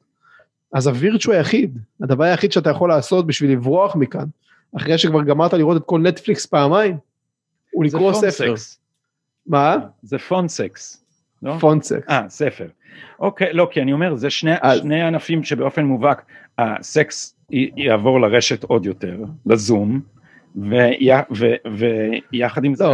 [SPEAKER 2] אז הווירטואל היחיד, הדבר היחיד שאתה יכול לעשות בשביל לברוח מכאן, אחרי שכבר גמרת לראות את כל נטפליקס פעמיים, הוא לקרוא ספר. מה?
[SPEAKER 1] זה פונסקס.
[SPEAKER 2] לא? פונסקס.
[SPEAKER 1] אה, ספר. אוקיי, לא, כי אני אומר, זה שני, אז... שני ענפים שבאופן מובהק, הסקס יעבור לרשת עוד יותר, לזום, ויחד עם
[SPEAKER 2] זה...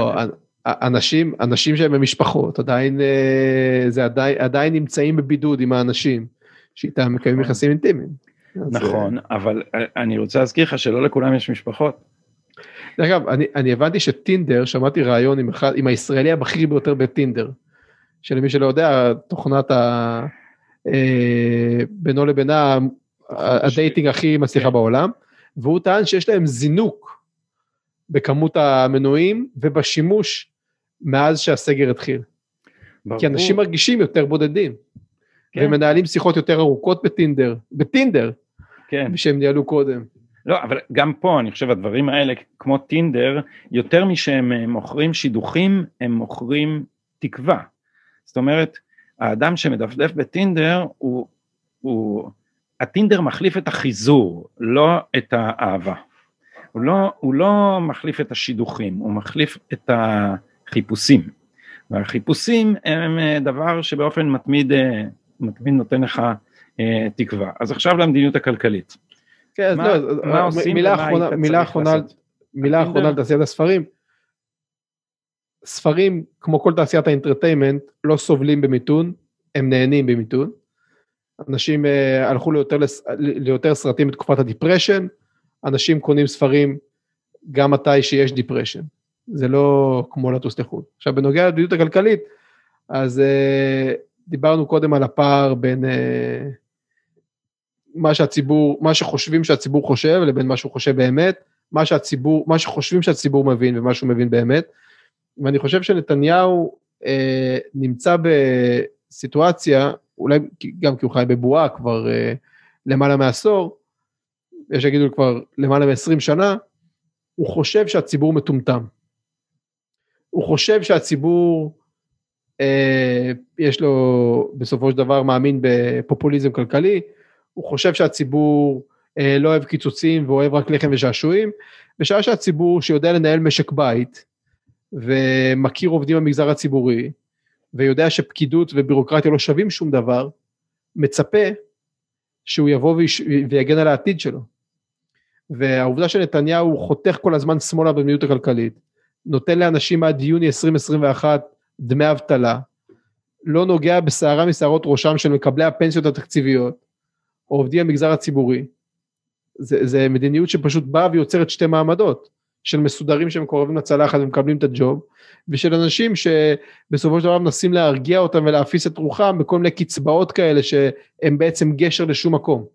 [SPEAKER 2] אנשים, אנשים שהם במשפחות, עדיין, אה, זה עדיין, עדיין נמצאים בבידוד עם האנשים שאיתם מקיימים נכון. יחסים אינטימיים.
[SPEAKER 1] נכון, אבל אה, אני רוצה להזכיר לך שלא לכולם יש משפחות.
[SPEAKER 2] דרך אגב, אני, אני הבנתי שטינדר, שמעתי ראיון עם, אחד, עם הישראלי הבכיר ביותר בטינדר, שלמי שלא יודע, תוכנת ה... אה, בינו לבינה, ה dating הכי מצליחה כן. בעולם, והוא טען שיש להם זינוק בכמות המנויים ובשימוש מאז שהסגר התחיל. ברור. כי אנשים מרגישים יותר בודדים. כן. ומנהלים שיחות יותר ארוכות בטינדר, בטינדר, כן. שהם ניהלו קודם.
[SPEAKER 1] לא, אבל גם פה אני חושב הדברים האלה כמו טינדר, יותר משהם אה, מוכרים שידוכים, הם מוכרים תקווה. זאת אומרת, האדם שמדפדף בטינדר הוא, הוא, הטינדר מחליף את החיזור, לא את האהבה. הוא לא, הוא לא מחליף את השידוכים, הוא מחליף את החיפושים. והחיפושים הם אה, דבר שבאופן מתמיד, אה, מתמיד נותן לך אה, תקווה. אז עכשיו למדיניות הכלכלית.
[SPEAKER 2] כן, מה, לא, מה עושים מילה אחרונה, מילה אחרונה, מילה אחרונה על תעשיית הספרים. ספרים, כמו כל תעשיית האינטרטיימנט, לא סובלים במיתון, הם נהנים במיתון. אנשים אה, הלכו ליותר, ליותר סרטים בתקופת ה depression, אנשים קונים ספרים גם מתי שיש depression. זה לא כמו לטוס לחו"ל. עכשיו, בנוגע לבדידות הכלכלית, אז אה, דיברנו קודם על הפער בין אה, מה שהציבור, מה שחושבים שהציבור חושב לבין מה שהוא חושב באמת, מה שהציבור, מה שחושבים שהציבור מבין ומה שהוא מבין באמת. ואני חושב שנתניהו אה, נמצא בסיטואציה, אולי גם כי הוא חי בבועה כבר אה, למעלה מעשור, יש שיגידו כבר למעלה מ-20 שנה, הוא חושב שהציבור מטומטם. הוא חושב שהציבור, אה, יש לו בסופו של דבר מאמין בפופוליזם כלכלי, הוא חושב שהציבור אה, לא אוהב קיצוצים ואוהב רק לחם ושעשועים, בשעה שהציבור שיודע לנהל משק בית, ומכיר עובדים במגזר הציבורי, ויודע שפקידות ובירוקרטיה לא שווים שום דבר, מצפה שהוא יבוא ויש... ויגן על העתיד שלו. והעובדה שנתניהו חותך כל הזמן שמאלה במדיניות הכלכלית, נותן לאנשים עד יוני 2021 דמי אבטלה, לא נוגע בשערה משערות ראשם של מקבלי הפנסיות התקציביות, או עובדי המגזר הציבורי. זה, זה מדיניות שפשוט באה ויוצרת שתי מעמדות. של מסודרים שמקורבים לצלחת ומקבלים את הג'וב, ושל אנשים שבסופו של דבר מנסים להרגיע אותם ולהפיס את רוחם בכל מיני קצבאות כאלה שהם בעצם גשר לשום מקום.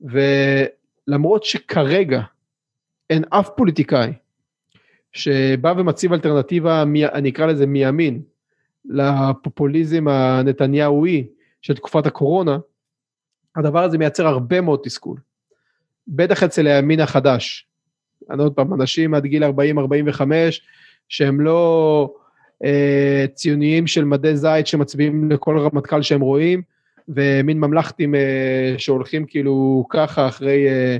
[SPEAKER 2] ולמרות שכרגע אין אף פוליטיקאי שבא ומציב אלטרנטיבה, אני אקרא לזה מימין, לפופוליזם הנתניהואי של תקופת הקורונה, הדבר הזה מייצר הרבה מאוד תסכול. בטח אצל הימין החדש, אני עוד פעם, אנשים עד גיל 40-45, שהם לא אה, ציוניים של מדי זית שמצביעים לכל רמטכ"ל שהם רואים, ומין ממלכתים אה, שהולכים כאילו ככה אחרי אה,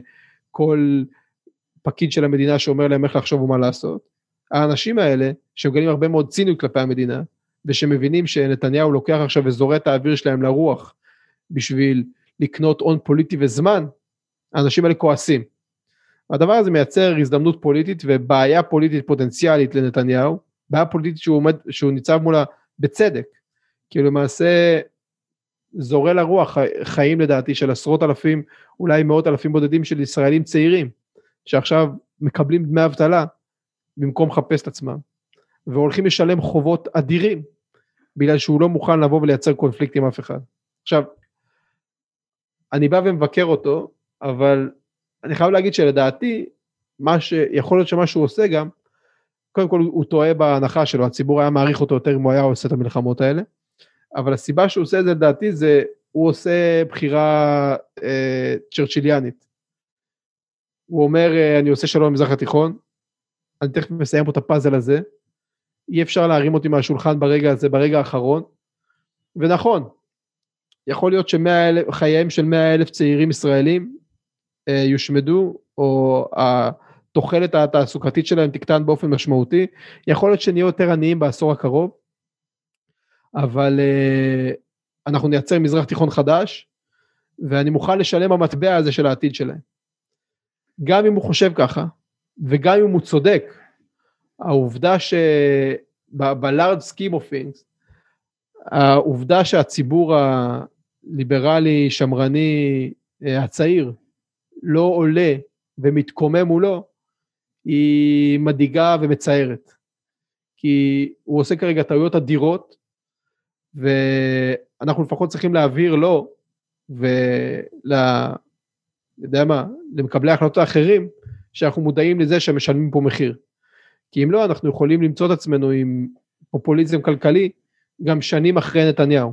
[SPEAKER 2] כל פקיד של המדינה שאומר להם איך לחשוב ומה לעשות. האנשים האלה, שמגלים הרבה מאוד ציניות כלפי המדינה, ושמבינים שנתניהו לוקח עכשיו וזורע את האוויר שלהם לרוח בשביל לקנות הון פוליטי וזמן, האנשים האלה כועסים. הדבר הזה מייצר הזדמנות פוליטית ובעיה פוליטית פוטנציאלית לנתניהו, בעיה פוליטית שהוא, עומד, שהוא ניצב מולה בצדק, כי למעשה זורע לרוח חיים לדעתי של עשרות אלפים, אולי מאות אלפים בודדים של ישראלים צעירים, שעכשיו מקבלים דמי אבטלה במקום לחפש את עצמם, והולכים לשלם חובות אדירים, בגלל שהוא לא מוכן לבוא ולייצר קונפליקט עם אף אחד. עכשיו, אני בא ומבקר אותו, אבל אני חייב להגיד שלדעתי, מה שיכול להיות שמה שהוא עושה גם, קודם כל הוא טועה בהנחה שלו, הציבור היה מעריך אותו יותר אם הוא היה עושה את המלחמות האלה, אבל הסיבה שהוא עושה את זה לדעתי זה, הוא עושה בחירה אה, צ'רצ'יליאנית. הוא אומר, אה, אני עושה שלום במזרח התיכון, אני תכף מסיים פה את הפאזל הזה, אי אפשר להרים אותי מהשולחן ברגע הזה, ברגע האחרון, ונכון, יכול להיות שחייהם של מאה אלף צעירים ישראלים אה, יושמדו, או התוחלת התעסוקתית שלהם תקטן באופן משמעותי, יכול להיות שנהיה יותר עניים בעשור הקרוב, אבל אה, אנחנו נייצר מזרח תיכון חדש, ואני מוכן לשלם המטבע הזה של העתיד שלהם. גם אם הוא חושב ככה, וגם אם הוא צודק, העובדה ב-large scheme of העובדה שהציבור הליברלי, שמרני, אה, הצעיר, לא עולה ומתקומם מולו, היא מדאיגה ומצערת. כי הוא עושה כרגע טעויות אדירות, ואנחנו לפחות צריכים להעביר לו ול... יודע מה, למקבלי ההחלטות האחרים, שאנחנו מודעים לזה שהם משלמים פה מחיר. כי אם לא, אנחנו יכולים למצוא את עצמנו עם פופוליזם כלכלי גם שנים אחרי נתניהו,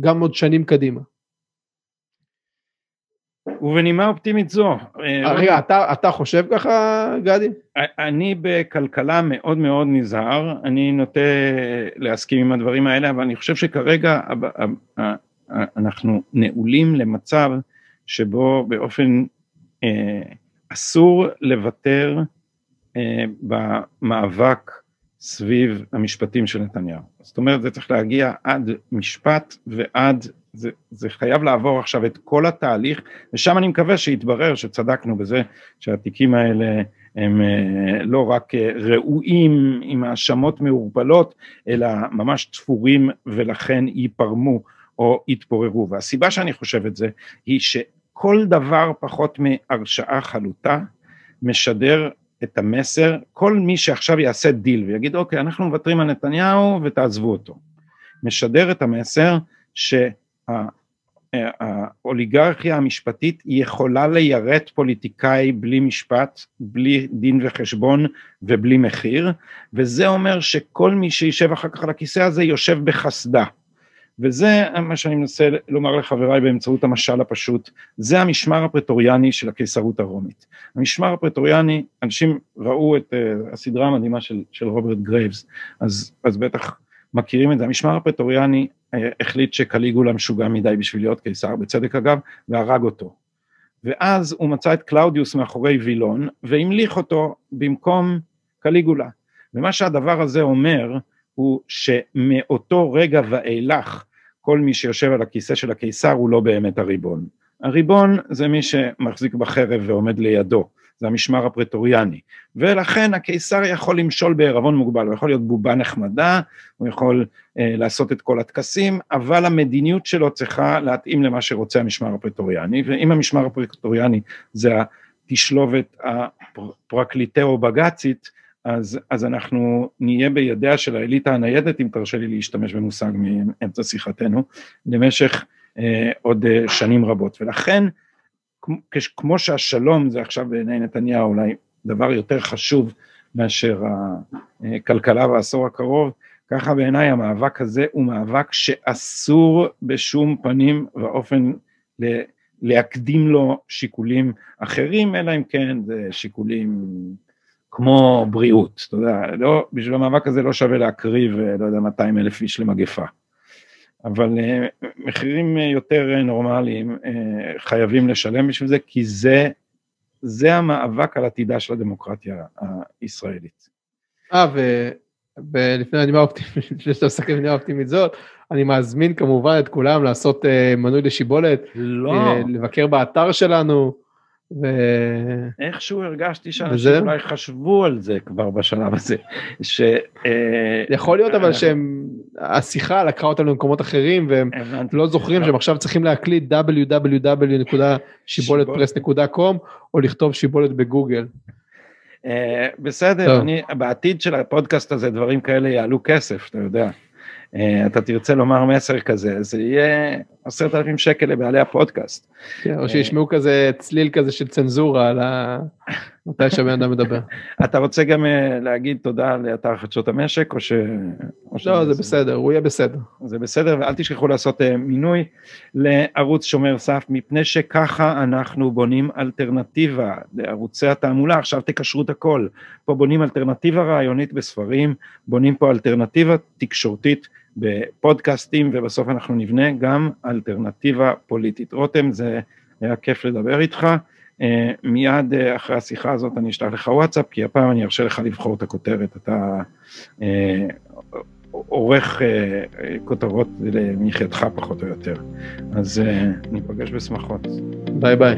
[SPEAKER 2] גם עוד שנים קדימה.
[SPEAKER 1] ובנימה אופטימית זו.
[SPEAKER 2] אה, רגע, אתה, אתה חושב ככה, גדי?
[SPEAKER 1] אני בכלכלה מאוד מאוד נזהר, אני נוטה להסכים עם הדברים האלה, אבל אני חושב שכרגע אנחנו נעולים למצב שבו באופן אה, אסור לוותר אה, במאבק סביב המשפטים של נתניהו. זאת אומרת זה צריך להגיע עד משפט ועד, זה, זה חייב לעבור עכשיו את כל התהליך ושם אני מקווה שיתברר שצדקנו בזה שהתיקים האלה הם אה, לא רק אה, ראויים עם האשמות מעורפלות אלא ממש תפורים ולכן ייפרמו או יתפוררו והסיבה שאני חושב את זה היא שכל דבר פחות מהרשעה חלוטה משדר את המסר, כל מי שעכשיו יעשה דיל ויגיד אוקיי אנחנו מוותרים על נתניהו ותעזבו אותו, משדר את המסר שהאוליגרכיה המשפטית יכולה ליירט פוליטיקאי בלי משפט, בלי דין וחשבון ובלי מחיר, וזה אומר שכל מי שישב אחר כך על הכיסא הזה יושב בחסדה. וזה מה שאני מנסה לומר לחבריי באמצעות המשל הפשוט, זה המשמר הפרטוריאני של הקיסרות הרומית. המשמר הפרטוריאני, אנשים ראו את אה, הסדרה המדהימה של, של רוברט גרייבס, אז, אז בטח מכירים את זה, המשמר הפרטוריאני אה, החליט שקליגולה משוגע מדי בשביל להיות קיסר, בצדק אגב, והרג אותו. ואז הוא מצא את קלאודיוס מאחורי וילון, והמליך אותו במקום קליגולה. ומה שהדבר הזה אומר, הוא שמאותו רגע ואילך כל מי שיושב על הכיסא של הקיסר הוא לא באמת הריבון. הריבון זה מי שמחזיק בחרב ועומד לידו, זה המשמר הפרטוריאני, ולכן הקיסר יכול למשול בערבון מוגבל, הוא יכול להיות בובה נחמדה, הוא יכול אה, לעשות את כל הטקסים, אבל המדיניות שלו צריכה להתאים למה שרוצה המשמר הפרטוריאני, ואם המשמר הפרטוריאני זה התשלובת הפרקליטאו בג"צית, אז, אז אנחנו נהיה בידיה של האליטה הניידת, אם תרשה לי להשתמש במושג מאמצע שיחתנו, למשך אה, עוד אה, שנים רבות. ולכן, כמו שהשלום זה עכשיו בעיני נתניהו אולי דבר יותר חשוב מאשר הכלכלה בעשור הקרוב, ככה בעיניי המאבק הזה הוא מאבק שאסור בשום פנים ואופן להקדים לו שיקולים אחרים, אלא אם כן זה שיקולים כמו בריאות, אתה יודע, לא, בשביל המאבק הזה לא שווה להקריב, אה, לא יודע, 200 אלף איש למגפה. אבל uh, מחירים uh, יותר נורמליים uh, חייבים לשלם בשביל זה, כי זה, זה המאבק על עתידה של הדמוקרטיה הישראלית.
[SPEAKER 2] אה, ולפני הנימה אופטימית, לפני שאתה מסכם בנימה אופטימית זאת, אני מזמין כמובן את כולם לעשות uh, מנוי לשיבולת,
[SPEAKER 1] לא.
[SPEAKER 2] uh, לבקר באתר שלנו. ו...
[SPEAKER 1] איכשהו הרגשתי שאנשים וזה... אולי חשבו על זה כבר בשלב הזה. ש...
[SPEAKER 2] אה, יכול להיות אבל שהם, השיחה לקחה אותם למקומות אחרים והם לא זוכרים שהם עכשיו צריכים להקליט www.שיבולתפרס.com או לכתוב שיבולת בגוגל.
[SPEAKER 1] בסדר, אני, בעתיד של הפודקאסט הזה דברים כאלה יעלו כסף, אתה יודע. אה, אתה תרצה לומר מסר כזה, זה יהיה עשרת אלפים שקל לבעלי הפודקאסט.
[SPEAKER 2] כן, או שישמעו כזה צליל כזה של צנזורה על ה... מתי שהבן אדם מדבר.
[SPEAKER 1] אתה רוצה גם אה, להגיד תודה לאתר חדשות המשק, או ש...
[SPEAKER 2] לא, זה בסדר, הוא יהיה בסדר.
[SPEAKER 1] זה בסדר, ואל תשכחו לעשות אה, מינוי לערוץ שומר סף, מפני שככה אנחנו בונים אלטרנטיבה לערוצי התעמולה, עכשיו תקשרו את הכל. פה בונים אלטרנטיבה רעיונית בספרים, בונים פה אלטרנטיבה תקשורתית. בפודקאסטים ובסוף אנחנו נבנה גם אלטרנטיבה פוליטית. רותם זה היה כיף לדבר איתך, אה, מיד אה, אחרי השיחה הזאת אני אשלח לך וואטסאפ כי הפעם אני ארשה לך לבחור את הכותרת, אתה אה, עורך כותרות למחייתך פחות או יותר, אז ניפגש בשמחות.
[SPEAKER 2] ביי ביי.